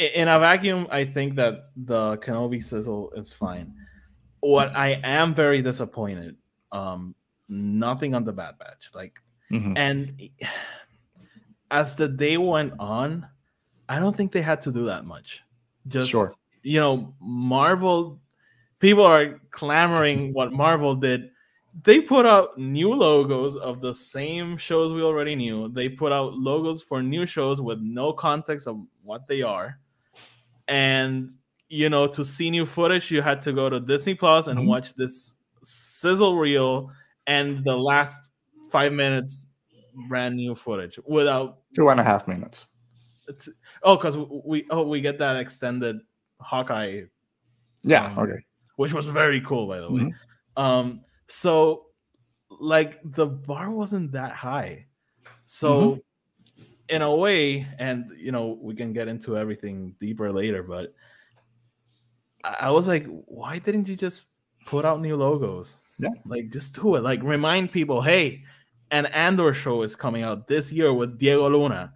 in a vacuum, I think that the Kenobi sizzle is fine. What I am very disappointed, um, nothing on the Bad Batch. Like, Mhm. and as the day went on, I don't think they had to do that much. Just Sure. you know, Marvel people are clamoring what Marvel did. They put out new logos of the same shows we already knew. They put out logos for new shows with no context of what they are. And you know, to see new footage, you had to go to Disney Plus and Mhm. watch this sizzle reel and the last five minutes brand new footage without Two and a half minutes. it's, oh because we oh we get that extended hawkeye Yeah. Um, okay. which was very cool by the way Mhm. um so like the bar wasn't that high so Mm-hmm. In a way and you know we can get into everything deeper later but i, was like why didn't you just put out new logos Yeah. like just do it like remind people hey an andor show is coming out this year with diego luna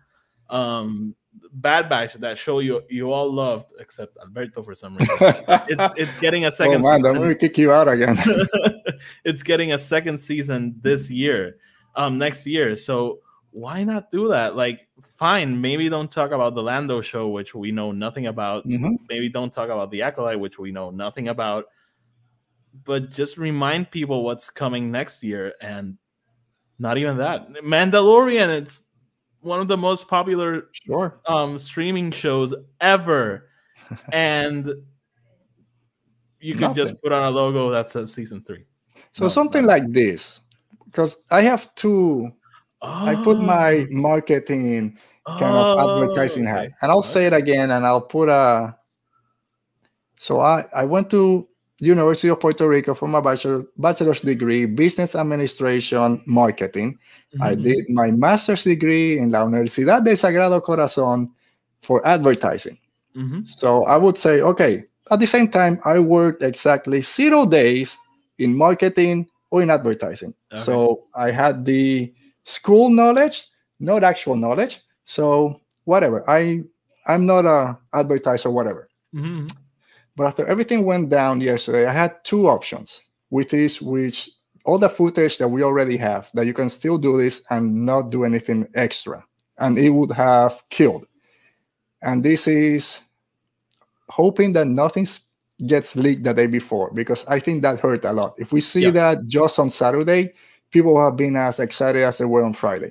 um bad batch that show you you all loved except alberto for some reason (laughs) it's it's getting a second. oh second man, season I'm gonna kick you out again. (laughs) it's getting a second season this year, um, next year. So why not do that? Like, fine, maybe don't talk about the Lando show, which we know nothing about. Mhm. Maybe don't talk about the Acolyte, which we know nothing about. But just remind people what's coming next year, and not even that. Mandalorian, it's one of the most popular Sure. um streaming shows ever (laughs) and you could just put on a logo that says season three So No, something no. like this, because I have two. I put my Oh, marketing kind of advertising hat, and I'll say it again, and I'll put a. So I I went to University of Puerto Rico for my bachelor bachelor's degree, business administration, marketing. I Mhm. did my master's degree in la Universidad de Sagrado Corazon for advertising. Mhm. So I would say, okay, at the same time, I worked exactly zero days in marketing or in advertising. Okay. So I had the school knowledge, not actual knowledge. So whatever. I I'm not a advertiser, whatever. Mhm. But after everything went down yesterday, I had two options with this, which all the footage that we already have that you can still do this and not do anything extra and it would have killed and this is hoping that nothing gets leaked the day before because i think that hurt a lot if we see yeah. that just on saturday people have been as excited as they were on friday.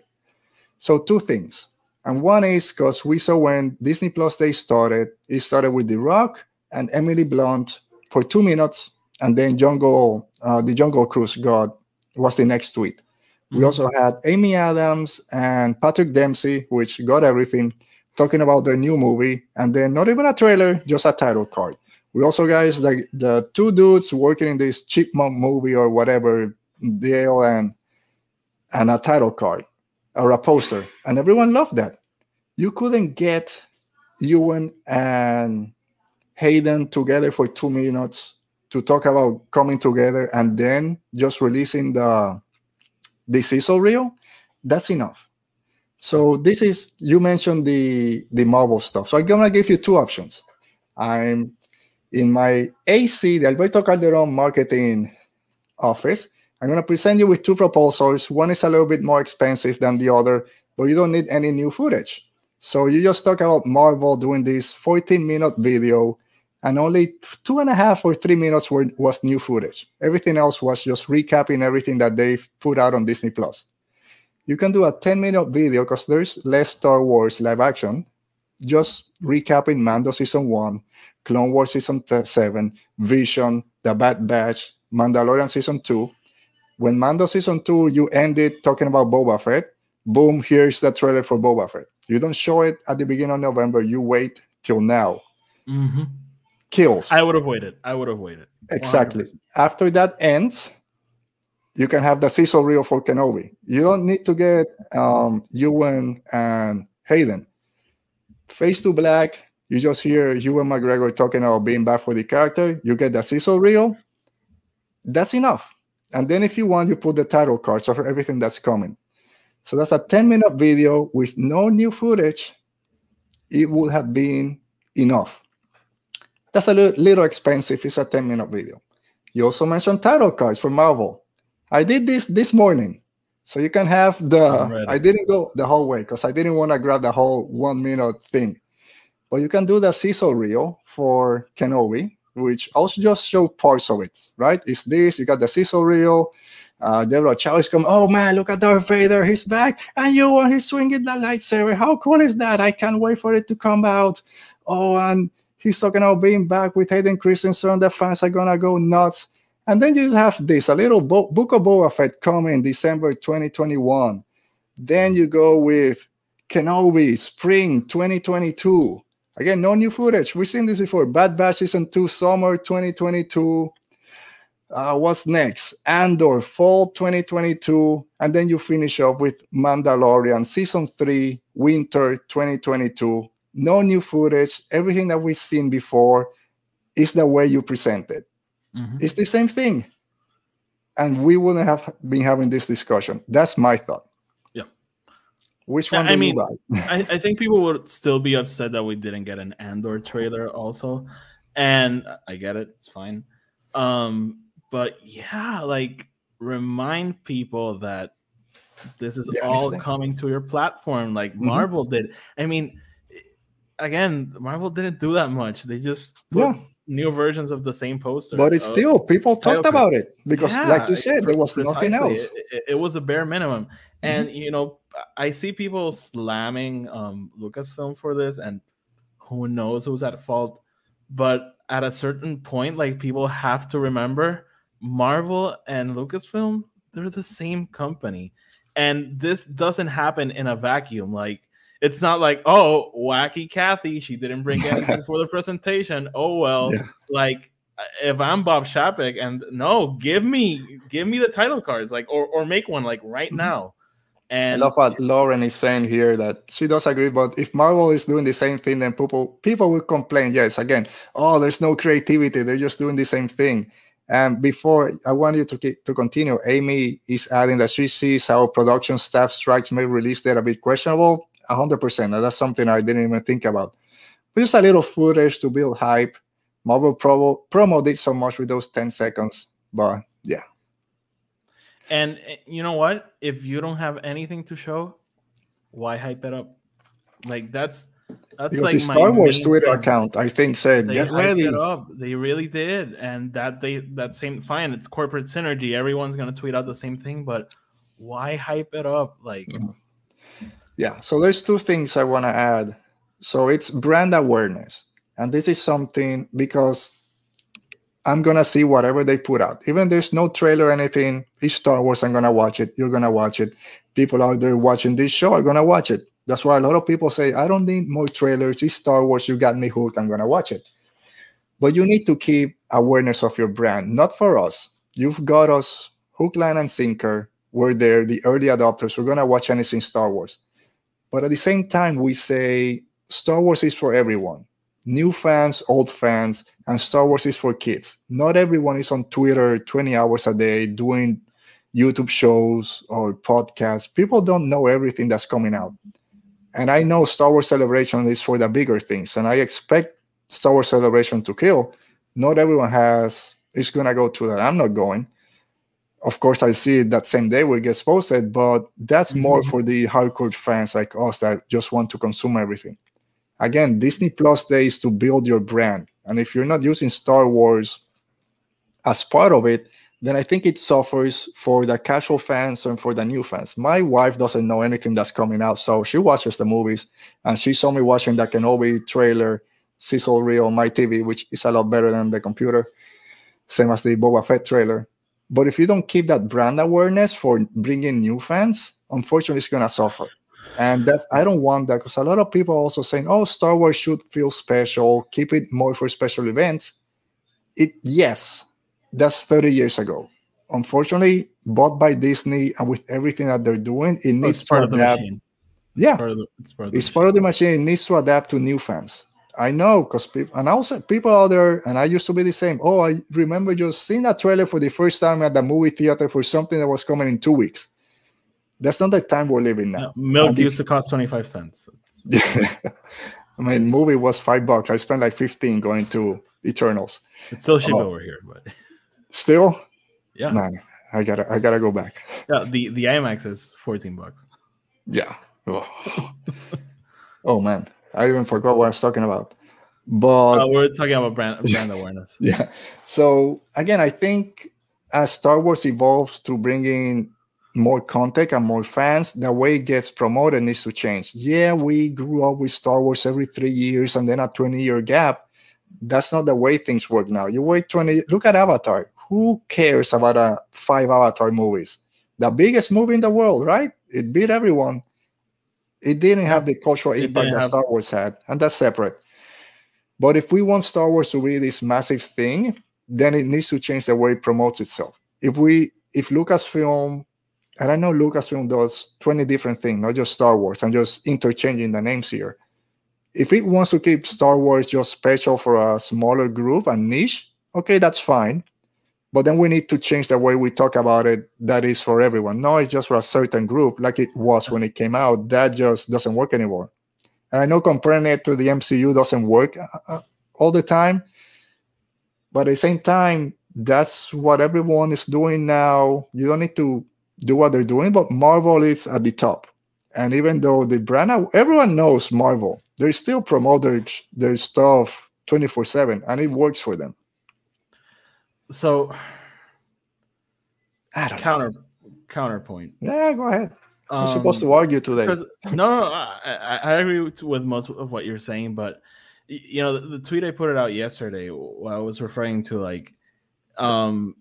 So two things. And one is because we saw when disney plus day started it started with the rock and emily blunt for two minutes and then jungle uh, the jungle cruise got was the next tweet. Mm-hmm. we also had amy adams and patrick dempsey which got everything talking about their new movie and then not even a trailer just a title card. We also guys the, the two dudes working in this chipmunk movie or whatever deal and a title card or a poster and everyone loved that. You couldn't get ewan and hayden together for two minutes to talk about coming together and then just releasing the the sizzle reel? That's enough. So this is you mentioned the the marvel stuff. So i'm gonna give you two options. I'm in my ac the alberto calderon marketing office i'm gonna present you with two proposals one is a little bit more expensive than the other but you don't need any new footage so you just talk about marvel doing this 14 minute video and only two and a half or three minutes were, was new footage. Everything else was just recapping everything that they've put out on Disney Plus. You can do a 10 minute video because there's less Star Wars live action, just recapping Mando season one, Clone Wars season seven, Vision, The Bad Batch, Mandalorian season two. When Mando season two, you ended talking about Boba Fett. Boom, here's the trailer for Boba Fett. You don't show it at the beginning of November, you wait till now. Mm-hmm kills. I would have waited. I would have waited. Exactly. 100%. After that ends, you can have the sizzle reel for Kenobi. You don't need to get um, Ewan and Hayden. Face to black, you just hear Ewan McGregor talking about being back for the character. You get the sizzle reel. That's enough. And then if you want, you put the title cards of everything that's coming. So that's a 10 minute video with no new footage. It would have been enough. That's a little, little expensive. It's a 10 minute video. You also mentioned title cards for Marvel. I did this this morning. So you can have the, I didn't go the whole way because I didn't want to grab the whole one minute thing. But you can do the sizzle reel for Kenobi, which also just show parts of it, right? It's this, you got the sizzle reel. Uh, Deborah Chow is coming. Oh man, look at Darth Vader, he's back, and you want he's swinging the lightsaber. How cool is that? I can't wait for it to come out. Oh, and He's talking about being back with Hayden Christensen. The fans are gonna go nuts. And then you have this a little Bo- Book of Boba Fett coming December 2021. Then you go with Kenobi Spring 2022. Again, no new footage. We've seen this before. Bad Batch Season 2 Summer 2022. Uh, what's next? Andor Fall 2022. And then you finish up with Mandalorian Season 3 Winter 2022 no new footage. Everything that we've seen before is the way you present it. Mm-hmm. It's the same thing. And we wouldn't have been having this discussion. That's my thought. Which one? I mean, (laughs) I, I think people would still be upset that we didn't get an Andor trailer also. And I get it, it's fine. Um, but yeah, like remind people that this is yeah, all coming to your platform like mm-hmm. Marvel did. I mean, again, Marvel didn't do that much. They just yeah. New versions of the same poster. But it's uh, still people talked about it because, yeah, like you said, there was nothing else. It, it, was a bare minimum, mm-hmm. and you know, I see people slamming um, Lucasfilm for this, and who knows who's at fault. But at a certain point, like people have to remember, Marvel and Lucasfilm, they're the same company, and this doesn't happen in a vacuum. Like it's not like oh wacky kathy she didn't bring (laughs) anything for the presentation oh well yeah. like if i'm bob Chapek and no give me give me the title cards like or, or make one like right mm-hmm. now and I love what Lauren is saying here that she does agree, but if Marvel is doing the same thing, then people people will complain. Yes, again, oh, there's no creativity; they're just doing the same thing. And before I want you to keep, to continue, Amy is adding that she sees how production staff strikes may release that a bit questionable hundred percent. That's something I didn't even think about. But just a little footage to build hype. Marvel promo promo did so much with those 10 seconds, but yeah. And eh, you know what? If you don't have anything to show, why hype it up? Like that's that's because like the Star Wars Twitter thing. account, I think, said, They "Get ready." it up. They really did, and that they that same fine. It's corporate synergy. Everyone's gonna tweet out the same thing, but why hype it up? Like Mhm. Yeah. So there's two things I want to add. So it's brand awareness, and this is something because I'm gonna see whatever they put out. Even there's no trailer or anything. It's Star Wars. I'm gonna watch it. You're gonna watch it. People out there watching this show are gonna watch it. That's why a lot of people say, "I don't need more trailers. It's Star Wars. You got me hooked. I'm gonna watch it." But you need to keep awareness of your brand. Not for us. You've got us hook, line, and sinker. We're there, the early adopters. We're gonna watch anything Star Wars. But at the same time, we say Star Wars is for everyone new fans, old fans, and Star Wars is for kids. Not everyone is on Twitter 20 hours a day doing YouTube shows or podcasts. People don't know everything that's coming out. And I know Star Wars Celebration is for the bigger things, and I expect Star Wars Celebration to kill. Not everyone has is gonna go to that. I'm not going. Of course, I see it that same day where it gets posted, but that's more Mhm. for the hardcore fans like us that just want to consume everything. Again, Disney Plus Day is to build your brand, and if you're not using Star Wars as part of it, then I think it suffers for the casual fans and for the new fans. My wife doesn't know anything that's coming out, so she watches the movies, and she saw me watching the Kenobi trailer, Sizzle Reel on my TV, which is a lot better than the computer, same as the Boba Fett trailer. But if you don't keep that brand awareness for bringing new fans, unfortunately, it's gonna suffer. And that's I don't want that because a lot of people are also saying, "Oh, Star Wars should feel special. Keep it more for special events." It yes, that's 30 years ago. Unfortunately, bought by Disney and with everything that they're doing, it oh, needs it's part to adapt. machine. Yeah, Part of the, it's part of the it's part of the machine. It needs to adapt to new fans. I know because people and also uh, people out there, and I used to be the same. Oh, I remember just seeing that trailer for the first time at the movie theater for something that was coming in two weeks. That's not the time we're living Yeah, now. milk And the- used to cost 25 cents. (laughs) I mean, movie was five bucks. I spent like 15 going to Eternals. It's still cheap Oh. over here, but (laughs) Still, yeah. man, I gotta I gotta go back. Yeah, the the IMAX is 14 bucks. Yeah. Oh, (laughs) Oh, man, I even forgot what I was talking about. But Uh, we're talking about brand brand (laughs) awareness. yeah. So again, I think as Star Wars evolves to bring in more content and more fans, the way it gets promoted needs to change. Yeah, we grew up with Star Wars every three years and then a 20 year gap. That's not the way things work now. You wait 20, look at Avatar. Who cares about a five Avatar movies? The biggest movie in the world, right? It beat everyone. It didn't have the cultural It impact that have- Star Wars had, and that's separate. But if we want Star Wars to be this massive thing, then it needs to change the way it promotes itself. If we if Lucasfilm, and I know Lucasfilm does 20 different things, not just Star Wars, I'm just interchanging the names here. If it wants to keep Star Wars just special for a smaller group and niche, okay, that's fine. But then we need to change the way we talk about it. That is for everyone. No, it's just for a certain group, like it was when it came out. That just doesn't work anymore. And I know comparing it to the MCU doesn't work uh, uh, all the time. But at the same time, that's what everyone is doing now. You don't need to do what they're doing, but Marvel is at the top. And even though the brand, everyone knows Marvel, they still promote their, their stuff 24 7 and it works for them. So (sighs) I don't know. counter counterpoint. Yeah, go ahead. I'm Um, supposed to argue today. no, no, I, I agree with, with most of what you're saying, but you know, the, the tweet I put it out yesterday, what I was referring to, like, um,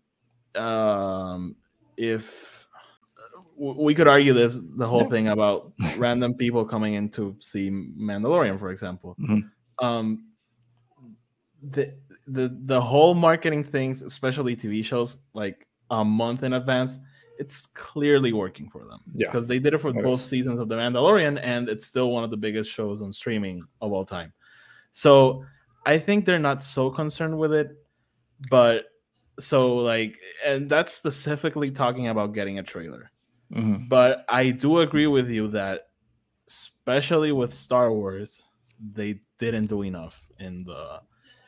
um, if we could argue this, the whole Yeah. thing about random people coming in to see Mandalorian, for example, Mhm. um, the the the whole marketing things, especially TV shows, like a month in advance, it's clearly working for them. Yeah, because they did it for it both is. seasons of The Mandalorian, and it's still one of the biggest shows on streaming of all time. So I think they're not so concerned with it, but so like, and that's specifically talking about getting a trailer. Mhm. But I do agree with you that, especially with Star Wars, they didn't do enough in the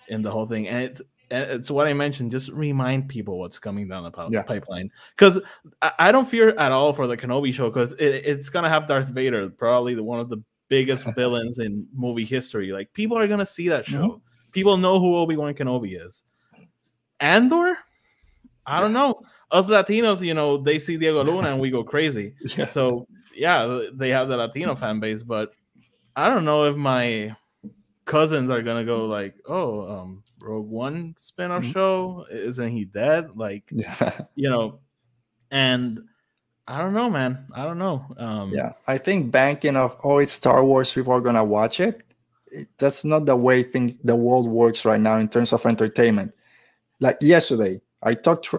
in the whole thing, and it's it's what I mentioned. Just remind people what's coming down the Yeah. pipeline, because I, I don't fear at all for the Kenobi show, because it, it's gonna have Darth Vader, probably the, one of the biggest (laughs) villains in movie history. Like people are gonna see that show. Mhm. People know who Obi Wan Kenobi is. Andor, I don't know. Us Latinos, you know, they see Diego Luna and we go crazy. (laughs) Yeah. So yeah, they have the Latino fan base, but I don't know if my cousins are gonna go like, oh, um, Rogue One spin-off Mhm. show, isn't he dead? Like, Yeah. (laughs) you know, and I don't know, man. I don't know. Um, Yeah, I think banking of oh, it's Star Wars, people are gonna watch it. it- That's not the way things the world works right now in terms of entertainment. Like yesterday, I talked. Tr-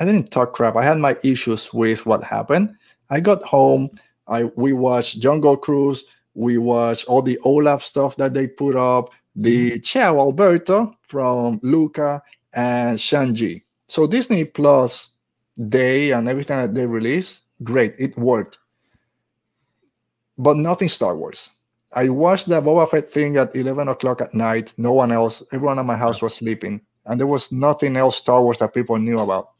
I didn't talk crap. I had my issues with what happened. I got home. I we watched Jungle Cruise. We watch all the Olaf stuff that they put up. The mm-hmm. Ciao Alberto from Luca and Shang-Chi. So Disney Plus Day and everything that they release, great. It worked but nothing Star Wars. I watched the Boba Fett thing at 11 o'clock at night. No one else, everyone at my house was sleeping, and there was nothing else Star Wars that people knew about.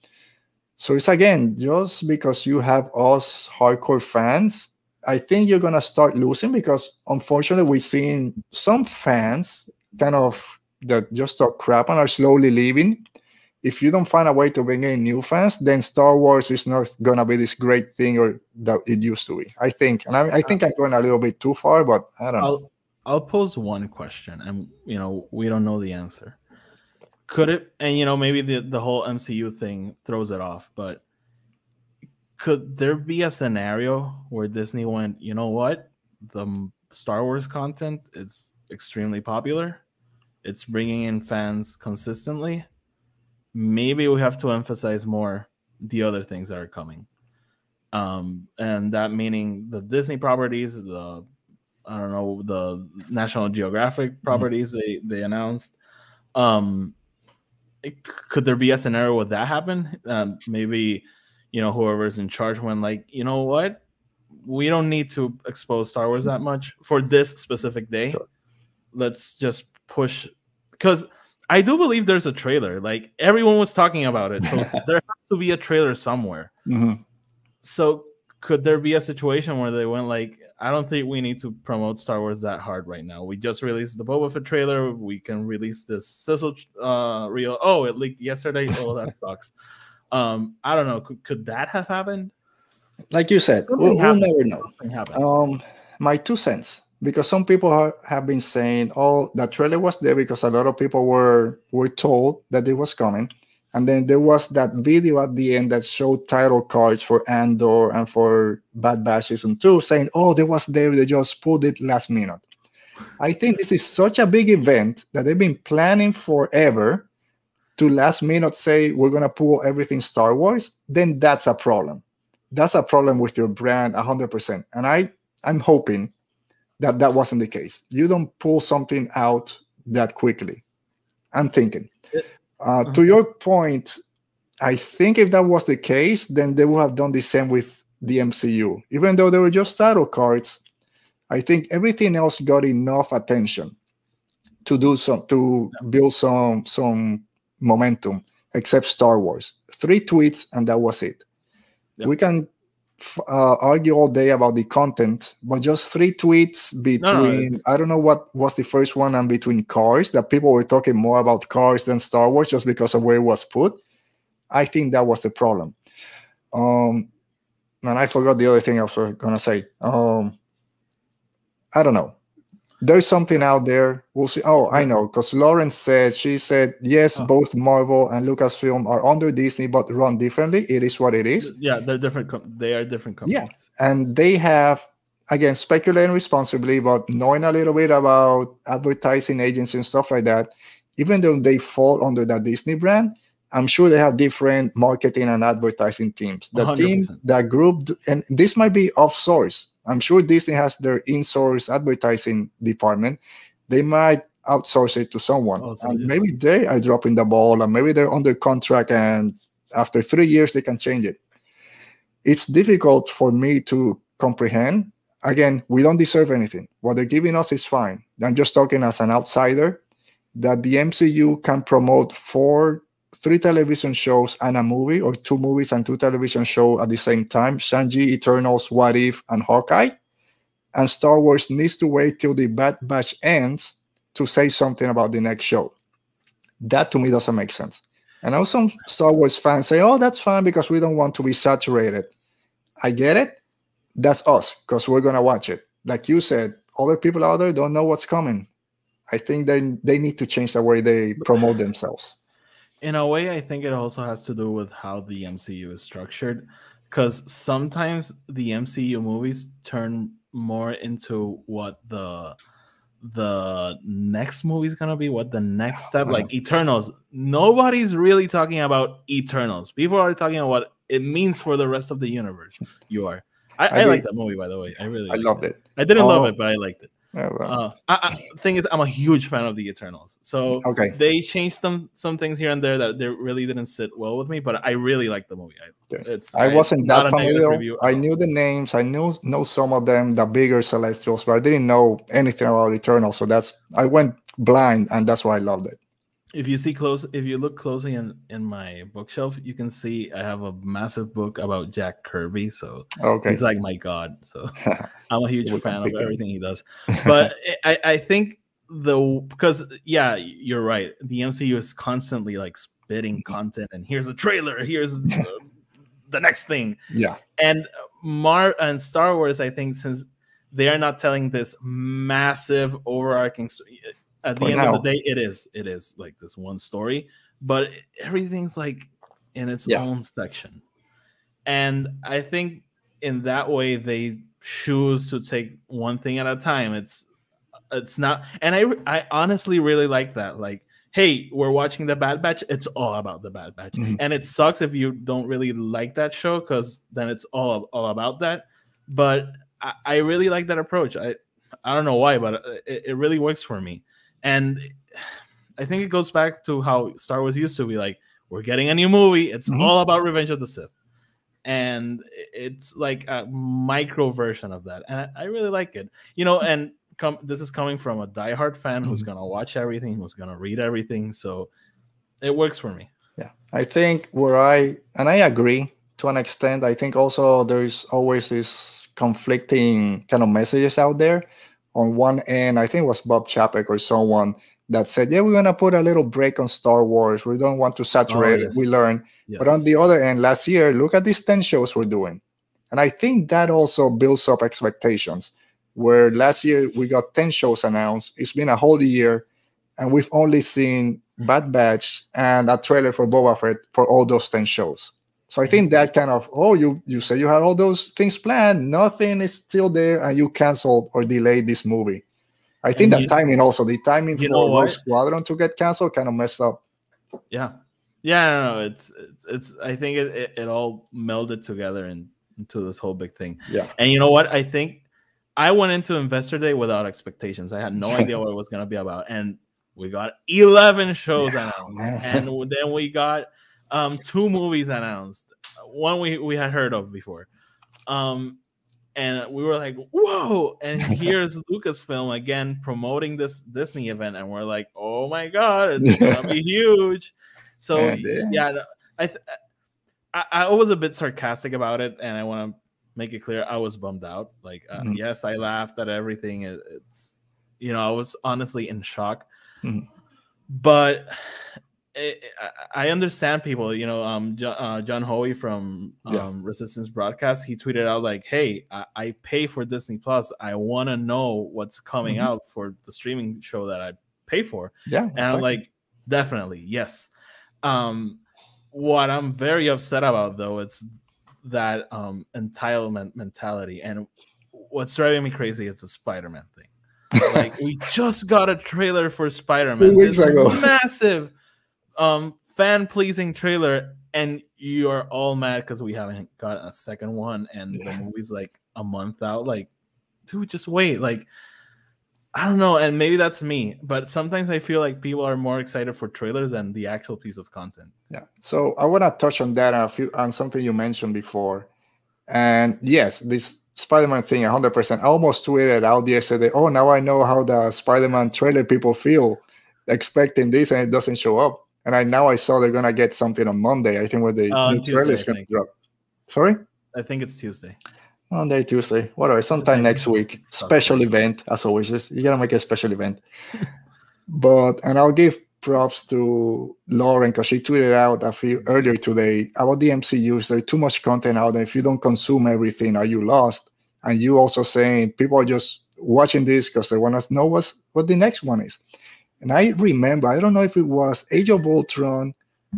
So it's again, just because you have us hardcore fans, I think you're gonna start losing because unfortunately we're seeing some fans kind of that just talk crap and are slowly leaving. If you don't find a way to bring in new fans, then Star Wars is not gonna be this great thing or that it used to be. I think, and I, I think I'm going a little bit too far, but I don't. I'll I'll pose one question, and you know we don't know the answer. Could it? And you know maybe the the whole MCU thing throws it off, but could there be a scenario where Disney went, you know what, the Star Wars content is extremely popular, it's bringing in fans consistently. Maybe we have to emphasize more the other things that are coming, um, and that meaning the Disney properties, the I don't know the National Geographic properties they they announced. Um, it- could there be a scenario where that happen? Um, maybe you know whoever's in charge went like, you know what, we don't need to expose Star Wars that much for this specific day. Sure. Let's just push because I do believe there's a trailer. Like everyone was talking about it, so (laughs) there has to be a trailer somewhere Mhm. so could there be a situation where they went like i don't think we need to promote star wars that hard right now we just released the boba fett trailer we can release this sizzle uh reel oh it leaked yesterday oh that (laughs) sucks um i don't know could, could that have happened Like you said, we'll, we'll never know. Um, my two cents, because some people are, have been saying, "Oh, that trailer was there because a lot of people were were told that it was coming," and then there was that video at the end that showed title cards for Andor and for Bad Batch season two, saying, "Oh, there was there. They just pulled it last minute." I think this is such a big event that they've been planning forever to last minute say we're gonna pull everything Star Wars. Then that's a problem. That's a problem with your brand 100% and i i'm hoping that that wasn't the case. You don't pull something out that quickly. I'm thinking. Uh, to your point i think if that was the case then they would have done the same with the mcu even though they were just title cards i think everything else got enough attention to do some to build some some momentum except star wars three tweets and that was it Yeah. we can f- uh, argue all day about the content, but just three tweets between it's- I don't know what was the first one and between cars that people were talking more about cars than Star Wars just because of where it was put. I think that was the problem. Um, and I forgot the other thing I was gonna say. Um, I don't know. There's something out there. We'll see. Oh, I know, because Lauren said she said yes, Oh. both Marvel and Lucasfilm are under Disney, but run differently. It is what it is yeah they're different com- they are different companies. Yeah. and they have again speculating responsibly but knowing a little bit about advertising agencies and stuff like that even though they fall under that disney brand i'm sure they have different marketing and advertising teams the team 100%. that group and this might be off source i'm sure disney has their in-source advertising department they might outsource it to someone Oh, so and yes. maybe they are dropping the ball and maybe they're under contract and after three years they can change it it's difficult for me to comprehend. Again, we don't deserve anything. What they're giving us is fine. I'm just talking as an outsider. that the MCU can promote four, three television shows and a movie, or two movies and two television shows at the same time Shang-Chi, Eternals, What If, and Hawkeye. And Star Wars needs to wait till the Bad Batch ends to say something about the next show. That to me doesn't make sense. And I know some Star Wars fans say, oh, that's fine because we don't want to be saturated. I get it. That's us because we're going to watch it. Like you said, other people out there don't know what's coming. I think they they need to change the way they promote themselves. In a way, I think it also has to do with how the MCU is structured, because sometimes the MCU movies turn more into what the the next movie is gonna be, what the next step, like Eternals. Nobody's really talking about Eternals. People are talking about what it means for the rest of the universe. You are. I, I, I like that movie, by the way. I really, I loved it. it. I didn't love oh. it, but I liked it. Yeah, well. uh, I, I, thing is, I'm a huge fan of the Eternals. So okay. they changed some some things here and there that they really didn't sit well with me. But I really like the movie. I, it's, I wasn't that familiar. I knew the names. I knew know some of them, the bigger Celestials, but I didn't know anything about Eternals. So that's I went blind, and that's why I loved it if you see close if you look closely in in my bookshelf you can see i have a massive book about jack kirby so okay. he's like my god so (laughs) i'm a huge fan of everything he does. (laughs) But i i think the because yeah you're right the mcu is constantly like spitting mm-hmm. content and here's a trailer here's the, (laughs) the next thing. Yeah. And mar and star wars i think since they are not telling this massive overarching story at the end now. of the day, it is it is like this one story, but everything's like in its yeah. own section, and I think in that way they choose to take one thing at a time. It's it's not, and I I honestly really like that. Like, hey, we're watching the Bad Batch. It's all about the Bad Batch, mm-hmm. and it sucks if you don't really like that show because then it's all all about that. But I, I really like that approach. I I don't know why, but it, it really works for me. And I think it goes back to how Star Wars used to be like, we're getting a new movie. It's mm-hmm. all about Revenge of the Sith. And it's like a micro version of that. And I, I really like it. You know, and come this is coming from a diehard fan mm-hmm. who's gonna watch everything, who's gonna read everything. So it works for me. Yeah. I think where I and I agree to an extent, I think also there's always this conflicting kind of messages out there on one end, I think it was Bob Chapek or someone that said, "Yeah, we're gonna put a little break on Star Wars. We don't want to saturate oh, yes. it. We learn." Yes. But on the other end, last year, look at these ten shows we're doing, and I think that also builds up expectations. Where last year we got ten shows announced, it's been a whole year, and we've only seen Bad Batch and a trailer for Boba Fett for all those ten shows. So I think that kind of oh you you say you had all those things planned, nothing is still there, and you canceled or delayed this movie. I think and that you, timing also the timing for Rogue Squadron to get canceled kind of messed up. Yeah, yeah, no, no, it's, it's it's I think it, it, it all melded together and into this whole big thing. Yeah, and you know what? I think I went into Investor Day without expectations. I had no (laughs) idea what it was gonna be about, and we got eleven shows yeah, announced, man. and then we got um, two movies announced. One we, we had heard of before. Um, and we were like, whoa. And (laughs) here's Lucasfilm again promoting this Disney event. And we're like, oh my God, it's going to be (laughs) huge. So, yeah, yeah I, I, I was a bit sarcastic about it. And I want to make it clear I was bummed out. Like, uh, mm-hmm. yes, I laughed at everything. It, it's, you know, I was honestly in shock. Mm-hmm. But I understand people. You know, um, John, uh, John Hoey from um, yeah. Resistance Broadcast, he tweeted out like, "Hey, I, I pay for Disney Plus. I want to know what's coming mm-hmm. out for the streaming show that I pay for." Yeah, and exactly. I'm like, definitely yes. Um, what I'm very upset about though is that um entitlement mentality, and what's driving me crazy is the Spider-Man thing. (laughs) like we just got a trailer for Spider-Man. Two weeks ago. Massive um fan pleasing trailer and you're all mad because we haven't got a second one and yeah. the movie's like a month out like dude just wait like i don't know and maybe that's me but sometimes i feel like people are more excited for trailers than the actual piece of content yeah so i want to touch on that a few on something you mentioned before and yes this spider-man thing 100% i almost tweeted out yesterday oh now i know how the spider-man trailer people feel expecting this and it doesn't show up. And I now I saw they're gonna get something on Monday. I think where the Uh, new Tuesday, trailer is gonna drop. Sorry, I think it's Tuesday. Monday, Tuesday, whatever. Sometime next week. Special event, as always. Just you gotta make a special event. but and I'll give props to Lauren because she tweeted out a few earlier today about the MCUs. There's too much content out there. If you don't consume everything, are you lost? And you also saying people are just watching this because they want to know what's what the next one is. And I remember, I don't know if it was Age of Ultron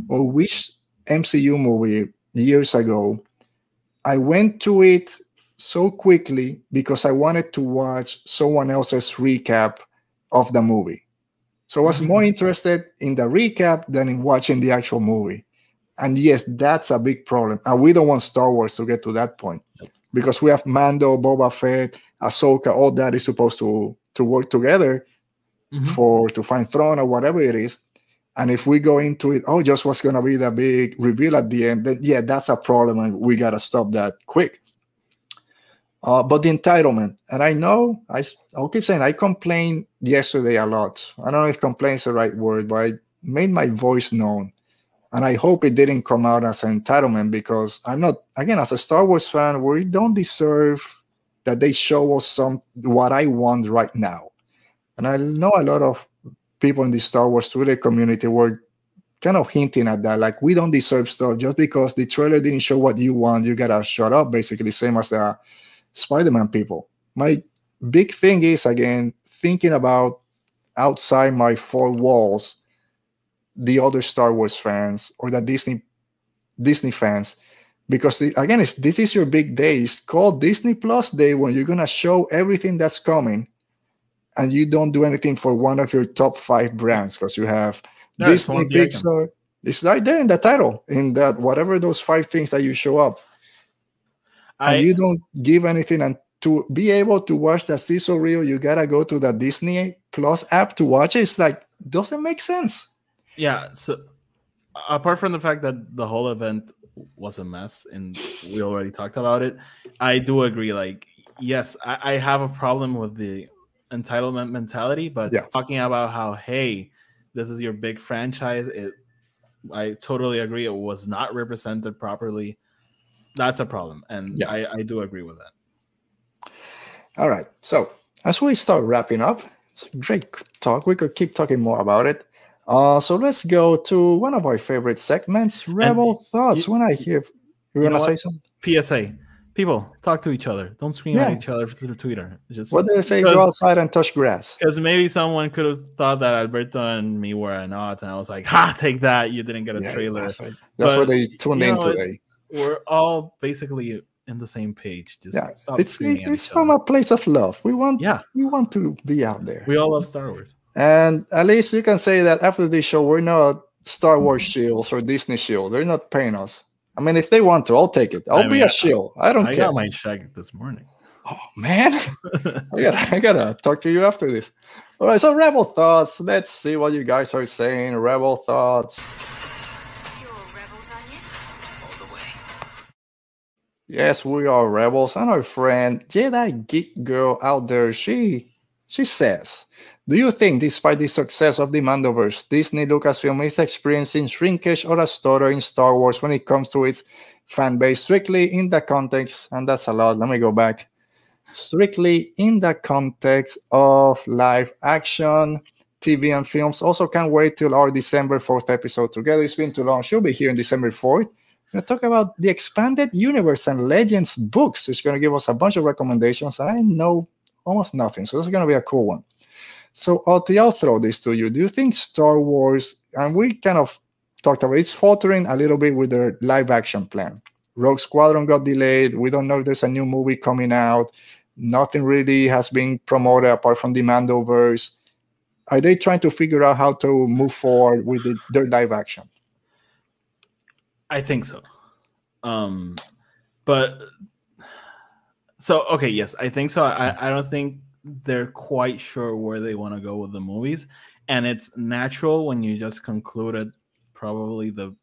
or which MCU movie years ago. I went to it so quickly because I wanted to watch someone else's recap of the movie. So I was more mm-hmm. interested in the recap than in watching the actual movie. And yes, that's a big problem. And we don't want Star Wars to get to that point because we have Mando, Boba Fett, Ahsoka, all that is supposed to to work together Mhm. for to find Thrawn or whatever it is. And if we go into it, oh, just what's gonna be the big reveal at the end, then yeah, that's a problem, and we gotta stop that quick. Uh, but the entitlement, and I know I, I'll keep saying I complained yesterday a lot. I don't know if complain is the right word, but I made my voice known. And I hope it didn't come out as an entitlement because I'm not again as a Star Wars fan, we don't deserve that they show us some what I want right now. And I know a lot of people in the Star Wars Twitter community were kind of hinting at that, like we don't deserve stuff just because the trailer didn't show what you want. You gotta shut up, basically, same as the Spider-Man people. My big thing is again thinking about outside my four walls, the other Star Wars fans or the Disney Disney fans, because again, it's, this is your big day. It's called Disney Plus Day when you're gonna show everything that's coming, and you don't do anything for one of your top five brands because you have it's Disney, of the icons. Pixar. It's right there in the title, in that whatever those five things that you show up I, and you don't give anything and to be able to watch the sizzle reel you gotta go to the disney plus app to watch it it's like doesn't make sense yeah. So apart from the fact that the whole event was a mess, and we already talked about it, I do agree. Like, yes, I, I have a problem with the entitlement mentality, but Yeah. talking about how hey, this is your big franchise, it. I totally agree. It was not represented properly. That's a problem, and Yeah. I, I do agree with that. all right so as we start wrapping up great talk we could keep talking more about it uh so let's go to one of our favorite segments rebel thoughts you- when i hear you know want to say something PSA: People talk to each other. Don't scream Yeah. at each other through Twitter. Just what did they say go outside and touch grass Because maybe someone could have thought that Alberto and me were at odds, and I was like, "Ha, take that! You didn't get a Yeah, trailer." that's. That's But, what they tuned in know, it- today We're all basically in the same page. Just yeah stop it's screaming it- at it's from other. a place of love we want Yeah, we want to be out there we all love Star Wars. And at least you can say that after this show, we're not Star Wars shields or Disney shield. They're not paying us. I mean, if they want to, I'll take it. I'll I be mean, a shield. I don't I care. I got my check this morning. oh man, (laughs) I gotta, I gotta talk to you after this. All right, so Rebel thoughts. Let's see what you guys are saying. Rebel thoughts. Rebels. Yes, we are rebels, and our friend Jedi Geek Girl out there, she she says, "Do you think, despite the success of the Mandoverse, Disney Lucasfilm is experiencing shrinkage or a stutter in Star Wars when it comes to its fan base, strictly in the context?" And that's a lot. Let me go back. Strictly in the context of live action, TV, and films. Also, can't wait till our December fourth episode together. It's been too long. She'll be here in December fourth We're going to talk about the expanded universe and legends books. It's going to give us a bunch of recommendations. I know almost nothing, so this is going to be a cool one. So, Oti, I'll throw this to you. Do you think Star Wars, and we kind of talked about it's faltering a little bit with their live action plan? Rogue Squadron got delayed. We don't know if there's a new movie coming out. Nothing really has been promoted apart from the Mandoverse. Are they trying to figure out how to move forward with the, their live action? I think so. Um, but so okay, yes, I think so. I, I don't think they're quite sure where they want to go with the movies, and it's natural when you just concluded probably the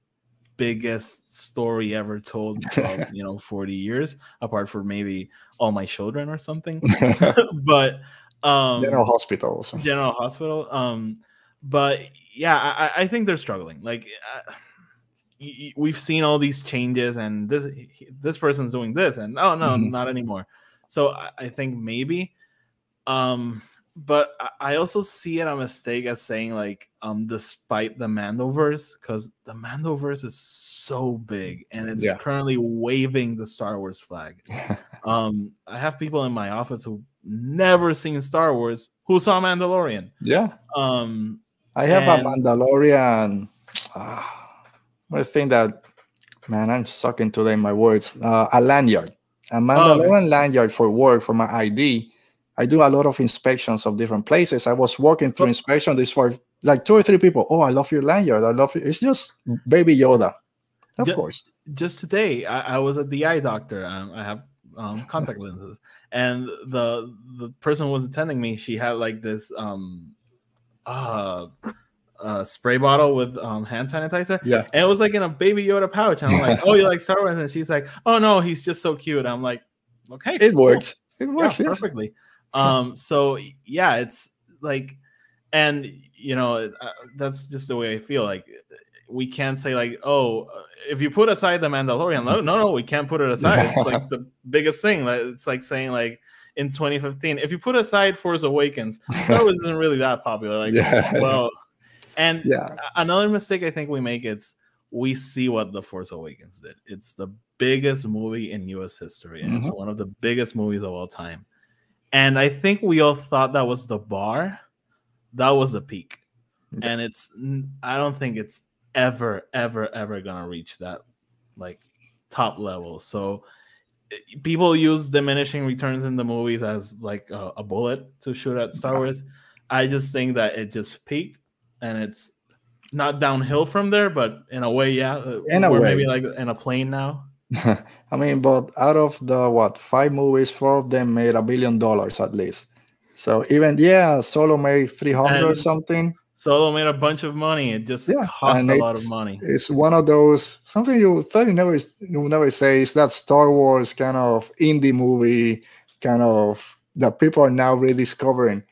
biggest story ever told (laughs) of, you know 40 years apart from maybe all my children or something (laughs) (laughs) but um General Hospital. General Hospital. Um, but yeah, I, I think they're struggling. Like uh, we've seen all these changes, and this this person's doing this, and oh no, Mhm. not anymore. So I, I think maybe, um, but I- also see it a mistake as saying like um despite the Mandoverse, because the Mandoverse is so big and it's Yeah. currently waving the Star Wars flag. (laughs) um, I have people in my office who never seen Star Wars who saw Mandalorian. yeah. Um, I have And- a Mandalorian. ah, I think that, man, I'm sucking today my words. Uh, a lanyard, a Mandalorian lanyard for work for my ID. I do a lot of inspections of different places. I was walking through inspection. This for like two or three people. Oh, I love your lanyard. I love it. It's just Baby Yoda, of Ju- course. just today I, I was at the eye doctor um, i have um, contact lenses and the the person who was attending me she had like this um uh, uh spray bottle with um hand sanitizer Yeah, and it was like in a baby yoda pouch and i'm like (laughs) oh you like star wars and she's like oh no he's just so cute i'm like okay it cool. works. It yeah, works. Yeah, perfectly um so yeah it's like and you know uh, that's just the way i feel like we can't say like oh uh, if you put aside the mandalorian no no no we can't put it aside it's like (laughs) the biggest thing like, it's like saying like in 2015 if you put aside force awakens star wars isn't really that popular like Yeah. (laughs) well and yeah. another mistake I think we make is we see what The Force Awakens did. It's the biggest movie in US history, and it's Mhm. one of the biggest movies of all time. And I think we all thought that was the bar. That was the peak. Yeah. And it's I don't think it's ever, ever, ever gonna reach that like top level. So people use diminishing returns in the movies as like a, a bullet to shoot at Star Wars. I just think that it just peaked and it's not downhill from there, but in a way, yeah. uh, In a way. maybe like in a plane now. (laughs) I mean, but out of the what five movies, four of them made a billion dollars at least. So even yeah, Solo made three hundred or something. Solo made a bunch of money. It just Yeah, cost a lot of money. It's one of those something you thought you never you never say is that Star Wars kind of indie movie kind of that people are now rediscovering.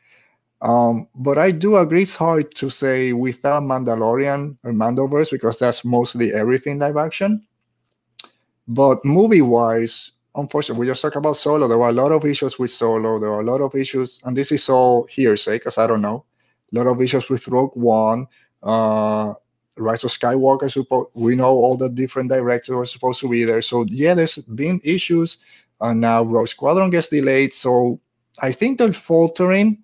Um, but I do agree it's hard to say without Mandalorian or Mandoverse because that's mostly everything live action. But movie wise, unfortunately, we just talk about Solo. There were a lot of issues with Solo. There were a lot of issues, and this is all hearsay because I don't know. A lot of issues with Rogue One, uh, Rise of Skywalker. We know all the different directors were supposed to be there. So yeah, there's been issues. And now Rogue Squadron gets delayed. So I think they're faltering,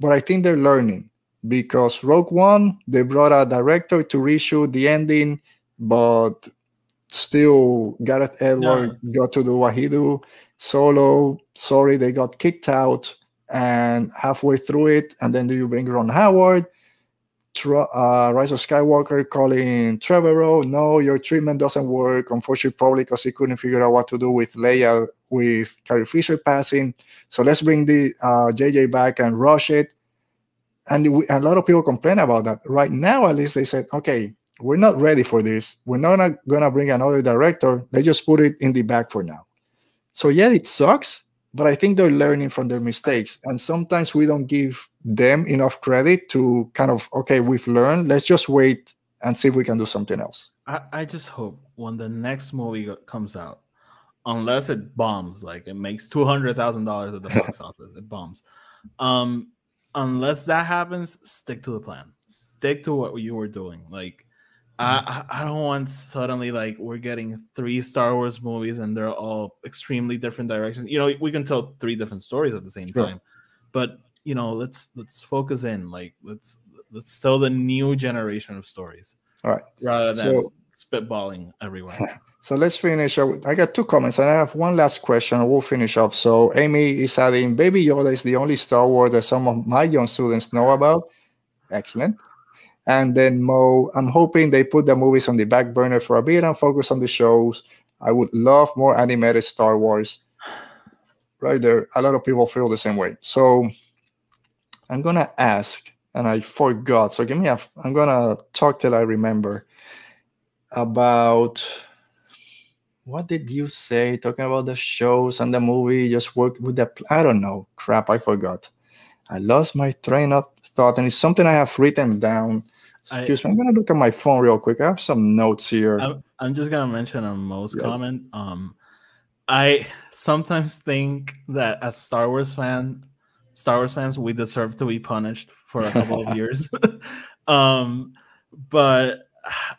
but I think they're learning because Rogue One, they brought a director to reshoot the ending, but still Gareth Edward got to do what he do. Solo, sorry, they got kicked out and halfway through it, and then do you bring Ron Howard? Uh, Rise of Skywalker Colin Trevorrow, no, your treatment doesn't work. Unfortunately, probably because he couldn't figure out what to do with Leia with Carrie Fisher passing. So let's bring the uh, JJ back and rush it. And we, a lot of people complain about that. Right now, at least they said, okay, we're not ready for this. We're not going to bring another director. Let's just put it in the back for now. So, yeah, it sucks, but I think they're learning from their mistakes. And sometimes we don't give them enough credit to kind of, okay, we've learned. Let's just wait and see if we can do something else. I, I just hope when the next movie comes out, unless it bombs, like it makes two hundred thousand dollars at the (laughs) box office, it bombs. Um, unless that happens, stick to the plan. Stick to what you were doing. Like, I mm-hmm. I I don't want suddenly like we're getting three Star Wars movies and they're all extremely different directions. You know, we can tell three different stories at the same Sure. time, but you know, let's let's focus in. Like, let's let's tell the new generation of stories All right. rather than So- spitballing everywhere. (laughs) So let's finish. up. I got two comments and I have one last question. We'll finish up. So Amy is adding, Baby Yoda is the only Star Wars that some of my young students know about. Excellent. And then Mo, I'm hoping they put the movies on the back burner for a bit and focus on the shows. I would love more animated Star Wars. Right there. A lot of people feel the same way. So I'm gonna ask, and I forgot. So give me a I'm gonna talk till I remember about what did you say talking about the shows and the movie just work with the i don't know crap i forgot i lost my train of thought, and it's something I have written down. I- Excuse me, I'm gonna look at my phone real quick. I have some notes here. I'm, I'm just gonna mention a most comment. Um, I sometimes think that as Star Wars fan, Star Wars fans, we deserve to be punished for a couple of (laughs) years. (laughs) um, but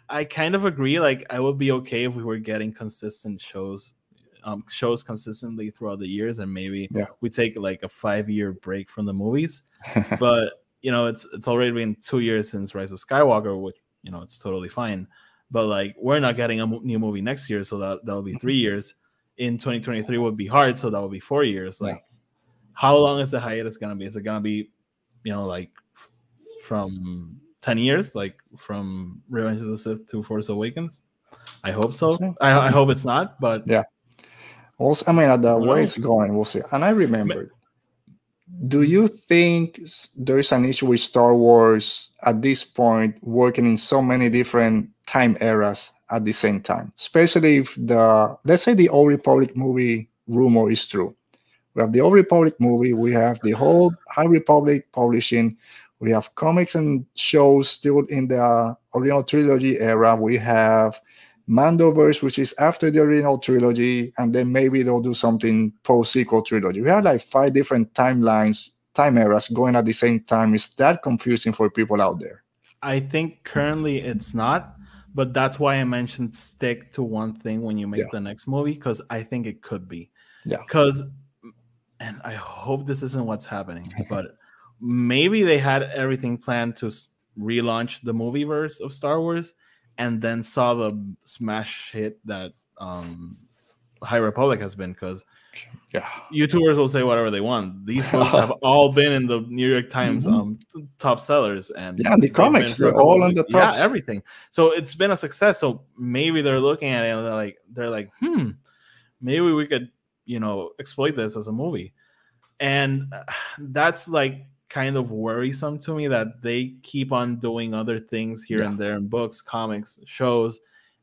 I kind of agree. Like, I would be okay if we were getting consistent shows, um, shows consistently throughout the years, and maybe Yeah. we take like a five year break from the movies. (laughs) but you know, it's it's already been two years since Rise of Skywalker, which you know it's totally fine. But like, we're not getting a new movie next year, so that that'll be three years. In 2023 would be hard, so that would be four years. Yeah. Like, how long is the hiatus gonna be? Is it gonna be, you know, like from 10 years, like from Revenge of the Sith to Force Awakens? I hope so. I, I hope it's not, but Yeah. also, I mean, at the way it's going, we'll see. And I remember. Do you think there is an issue with Star Wars at this point, working in so many different time eras at the same time? Especially if the, let's say, the Old Republic movie rumor is true. We have the Old Republic movie, we have the whole High Republic publishing, we have comics and shows still in the original trilogy era. We have Mandoverse, which is after the original trilogy, and then maybe they'll do something post sequel trilogy. We have like five different timelines, time eras going at the same time. Is that confusing for people out there? I think currently it's not. But that's why I mentioned stick to one thing when you make Yeah. the next movie, because I think it could be. Yeah. Because, and I hope this isn't what's happening, (laughs) but maybe they had everything planned to relaunch the movie verse of Star Wars and then saw the smash hit that um High Republic has been because Yeah. YouTubers will say whatever they want. These (laughs) books have all been in the New York Times Mhm. um t- top sellers and Yeah, and the comics, they're all of on the top. yeah, everything. So it's been a success. So maybe they're looking at it and they're like they're like, hmm, maybe we could, you know, exploit this as a movie. And uh, that's like kind of worrisome to me that they keep on doing other things here Yeah. and there in books, comics, shows.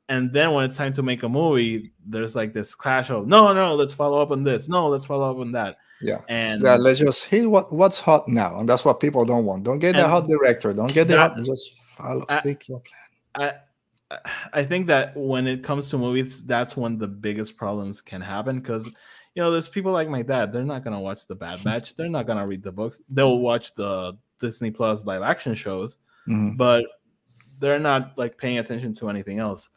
And then when it's time to make a movie, there's like this clash of no, no, let's follow up on this. No, let's follow up on that. Yeah. And So that let's just hit what what's hot now, and that's what people don't want. Don't get the hot director. Don't get the hot. Just follow. I- stick to the plan. I I think that when it comes to movies, that's when the biggest problems can happen because you know there's people like my dad. They're not gonna watch the Bad Batch. They're not gonna read the books. They'll watch the Disney Plus live action shows, Mhm. but they're not like paying attention to anything else.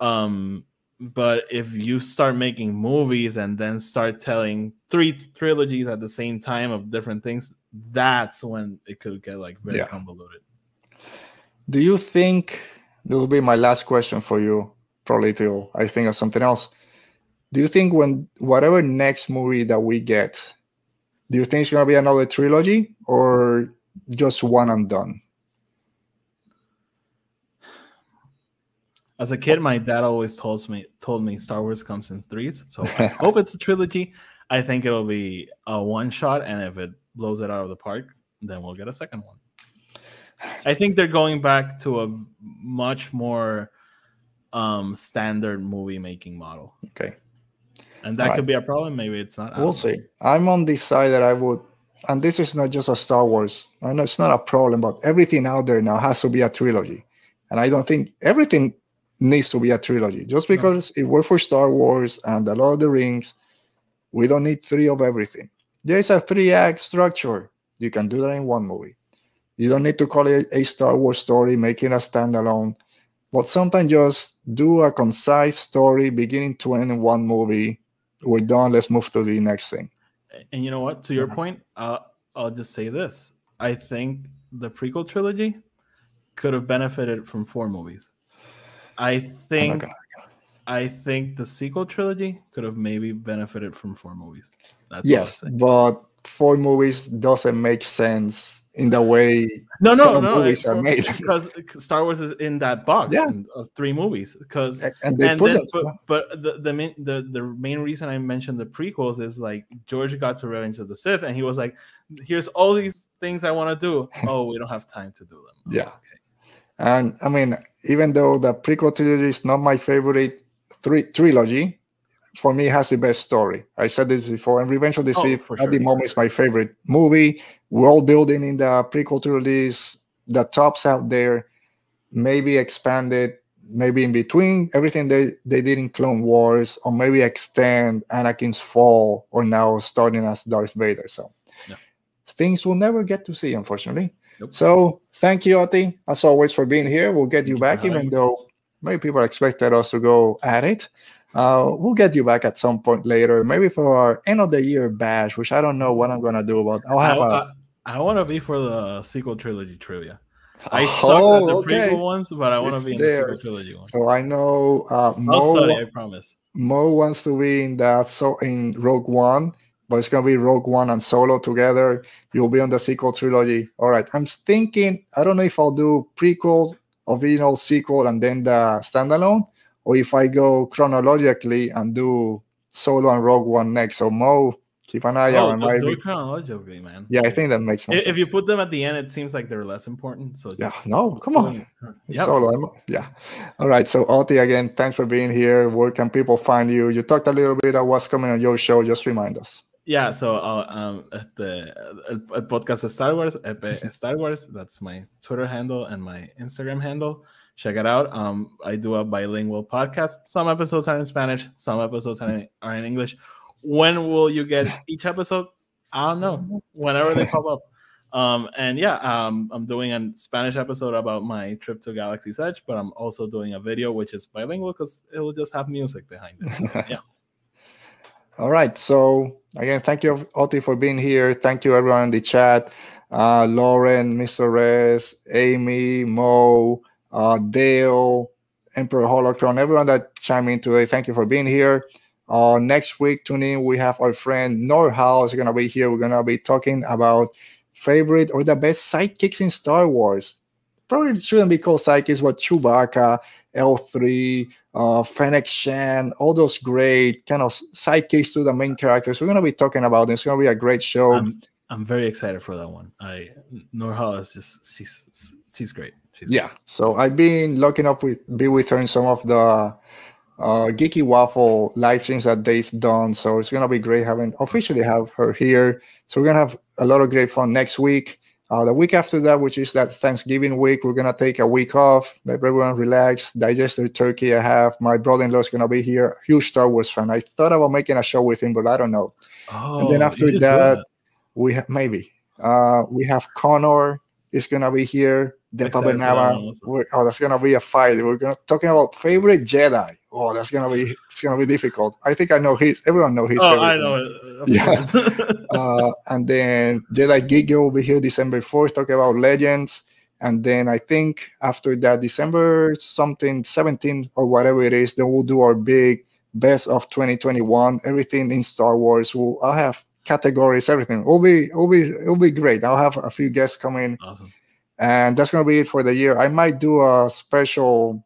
Um, but if you start making movies and then start telling three trilogies at the same time of different things, that's when it could get like very Yeah. convoluted. Do you think this will be my last question for you? Probably till I think of something else. Do you think when whatever next movie that we get, do you think it's gonna be another trilogy or just one and done? As a kid, my dad always told me told me Star Wars comes in threes. So I (laughs) hope it's a trilogy. I think it'll be a one shot, and if it blows it out of the park, then we'll get a second one. I think they're going back to a much more um standard movie making model. Okay. And that Alright. could be a problem. Maybe it's not. We'll see. I'm on the side that I would, and this is not just a Star Wars. I know it's not a problem, but everything out there now has to be a trilogy, and I don't think everything needs to be a trilogy. Just No. because it worked for Star Wars and the Lord of the Rings, we don't need three of everything. There's a three-act structure. You can do that in one movie. You don't need to call it a Star Wars story, making a standalone. But sometimes just do a concise story, beginning to end in one movie. We're done. Let's move to the next thing. And you know what? To your Yeah. point, uh, I'll just say this: I think the prequel trilogy could have benefited from four movies. I think I think the sequel trilogy could have maybe benefited from four movies. That's yes, but four movies doesn't make sense in the way No, no, no. movies are made. (laughs) because Star Wars is in that box Yeah. in- of three movies. Because and they and put then, but, but the the main the, the main reason I mentioned the prequels is like George got to Revenge of the Sith and he was like, "Here's all these things I want to do. (laughs) Oh, we don't have time to do them." Oh, Yeah. Okay. And I mean, even though the prequel trilogy is not my favorite three trilogy, for me has the best story. I said this before, and Revenge of the Oh, Sith for at the moment is my favorite movie. World building in the prequel trilogies, the tops out there, maybe expanded, maybe in between everything they, they did in Clone Wars, or maybe extend Anakin's fall, or now starting as Darth Vader. So Yeah. things we'll never get to see, unfortunately. Nope. So thank you, Oti, as always, for being here. We'll get you Thank back, having even though many people expected us to go at it. Uh, we'll get you back at some point later, maybe for our end of the year bash, which I don't know what I'm gonna do about. I'll have a I, want to be for the sequel trilogy trivia. I Oh, suck at the okay. prequel ones, but I want to be in the sequel trilogy one. So I know uh, I'll Mo, study, I promise. Mo wants to be in that so in Rogue One, but it's gonna be Rogue One and Solo together. You'll be on the sequel trilogy. All right. I'm thinking. I don't know if I'll do prequels, original sequel, and then the standalone, or if I go chronologically and do Solo and Rogue One next. So Mo, keep an eye out. Oh, on do, my do chronologically, man. yeah, I think that makes sense. if you put them at the end, it seems like they're less important. So Yeah, no, come on. Yeah, Solo, I'm, yeah. All right. So, Oti, again, thanks for being here. Where can people find you? You talked a little bit about what's coming on your show. Just remind us. Yeah, so uh, um, at the el, el podcast Star Wars, Epe Star Wars, that's my Twitter handle and my Instagram handle. Check it out. Um, I do a bilingual podcast. Some episodes are in Spanish, some episodes are in, are in English. When will you get each episode? I don't know. Whenever they pop up. Um, and yeah, um, I'm doing a Spanish episode about my trip to Galaxy's Edge, but I'm also doing a video which is bilingual because it will just have music behind it. So, (laughs) yeah. All right. So, again, thank you, Oti, for being here. Thank you, everyone in the chat. Uh, Lauren, Mr. Rez, Amy, Mo, uh, Dale, Emperor Holocron, everyone that chimed in today. Thank you for being here. Uh, next week, tune in. We have our friend Norhouse going to be here. We're to be talking about favorite or the best sidekicks in Star Wars. Probably shouldn't be called sidekicks, but Chewbacca, L3, uh, Fennec Shand, all those great kind of sidekicks to the main characters. We're to be talking about this. It's to be a great show. I'm, I'm very excited for that one. I Norha is just she's she's great. She's yeah. So I've been looking up with be with her in some of the uh, Geeky Waffle live streams that they've done. So it's gonna be great having officially have her here. So we're gonna have a lot of great fun next week. Uh, the week after that, which is that Thanksgiving week, we're gonna take a week off. Let everyone relax, digest the turkey I have. My brother-in-law is gonna be here, huge Star Wars fan. I thought about making a show with him, but I don't know. Oh, and then after do that, we have maybe uh we have Connor is gonna be here. The Excited for that Pabanama. one also. We're- Oh, that's gonna be a fight. We're gonna talking about favorite Jedi. Oh, that's gonna be it's gonna be difficult. I think I know his. Everyone know his. Oh, I know. Yeah. (laughs) Uh, and then Jedi Gigi will be here December fourth, talking about legends. And then I think after that, December something 17 or whatever it is, then we'll do our big best of 2021. Everything in Star Wars. We'll I'll have categories, everything. It'll be it'll be it'll be great. I'll have a few guests coming awesome. and that's gonna be it for the year. I might do a special,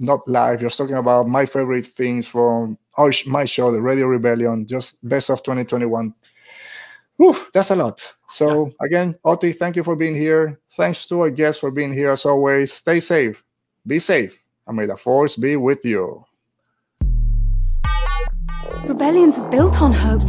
not live, just talking about my favorite things from our sh- my show, the Radio Rebellion, just best of 2021. Whew, that's a lot. So again, Oti, thank you for being here. Thanks to our guests for being here as always. Stay safe, be safe, and may the force be with you. Rebellions are built on hope.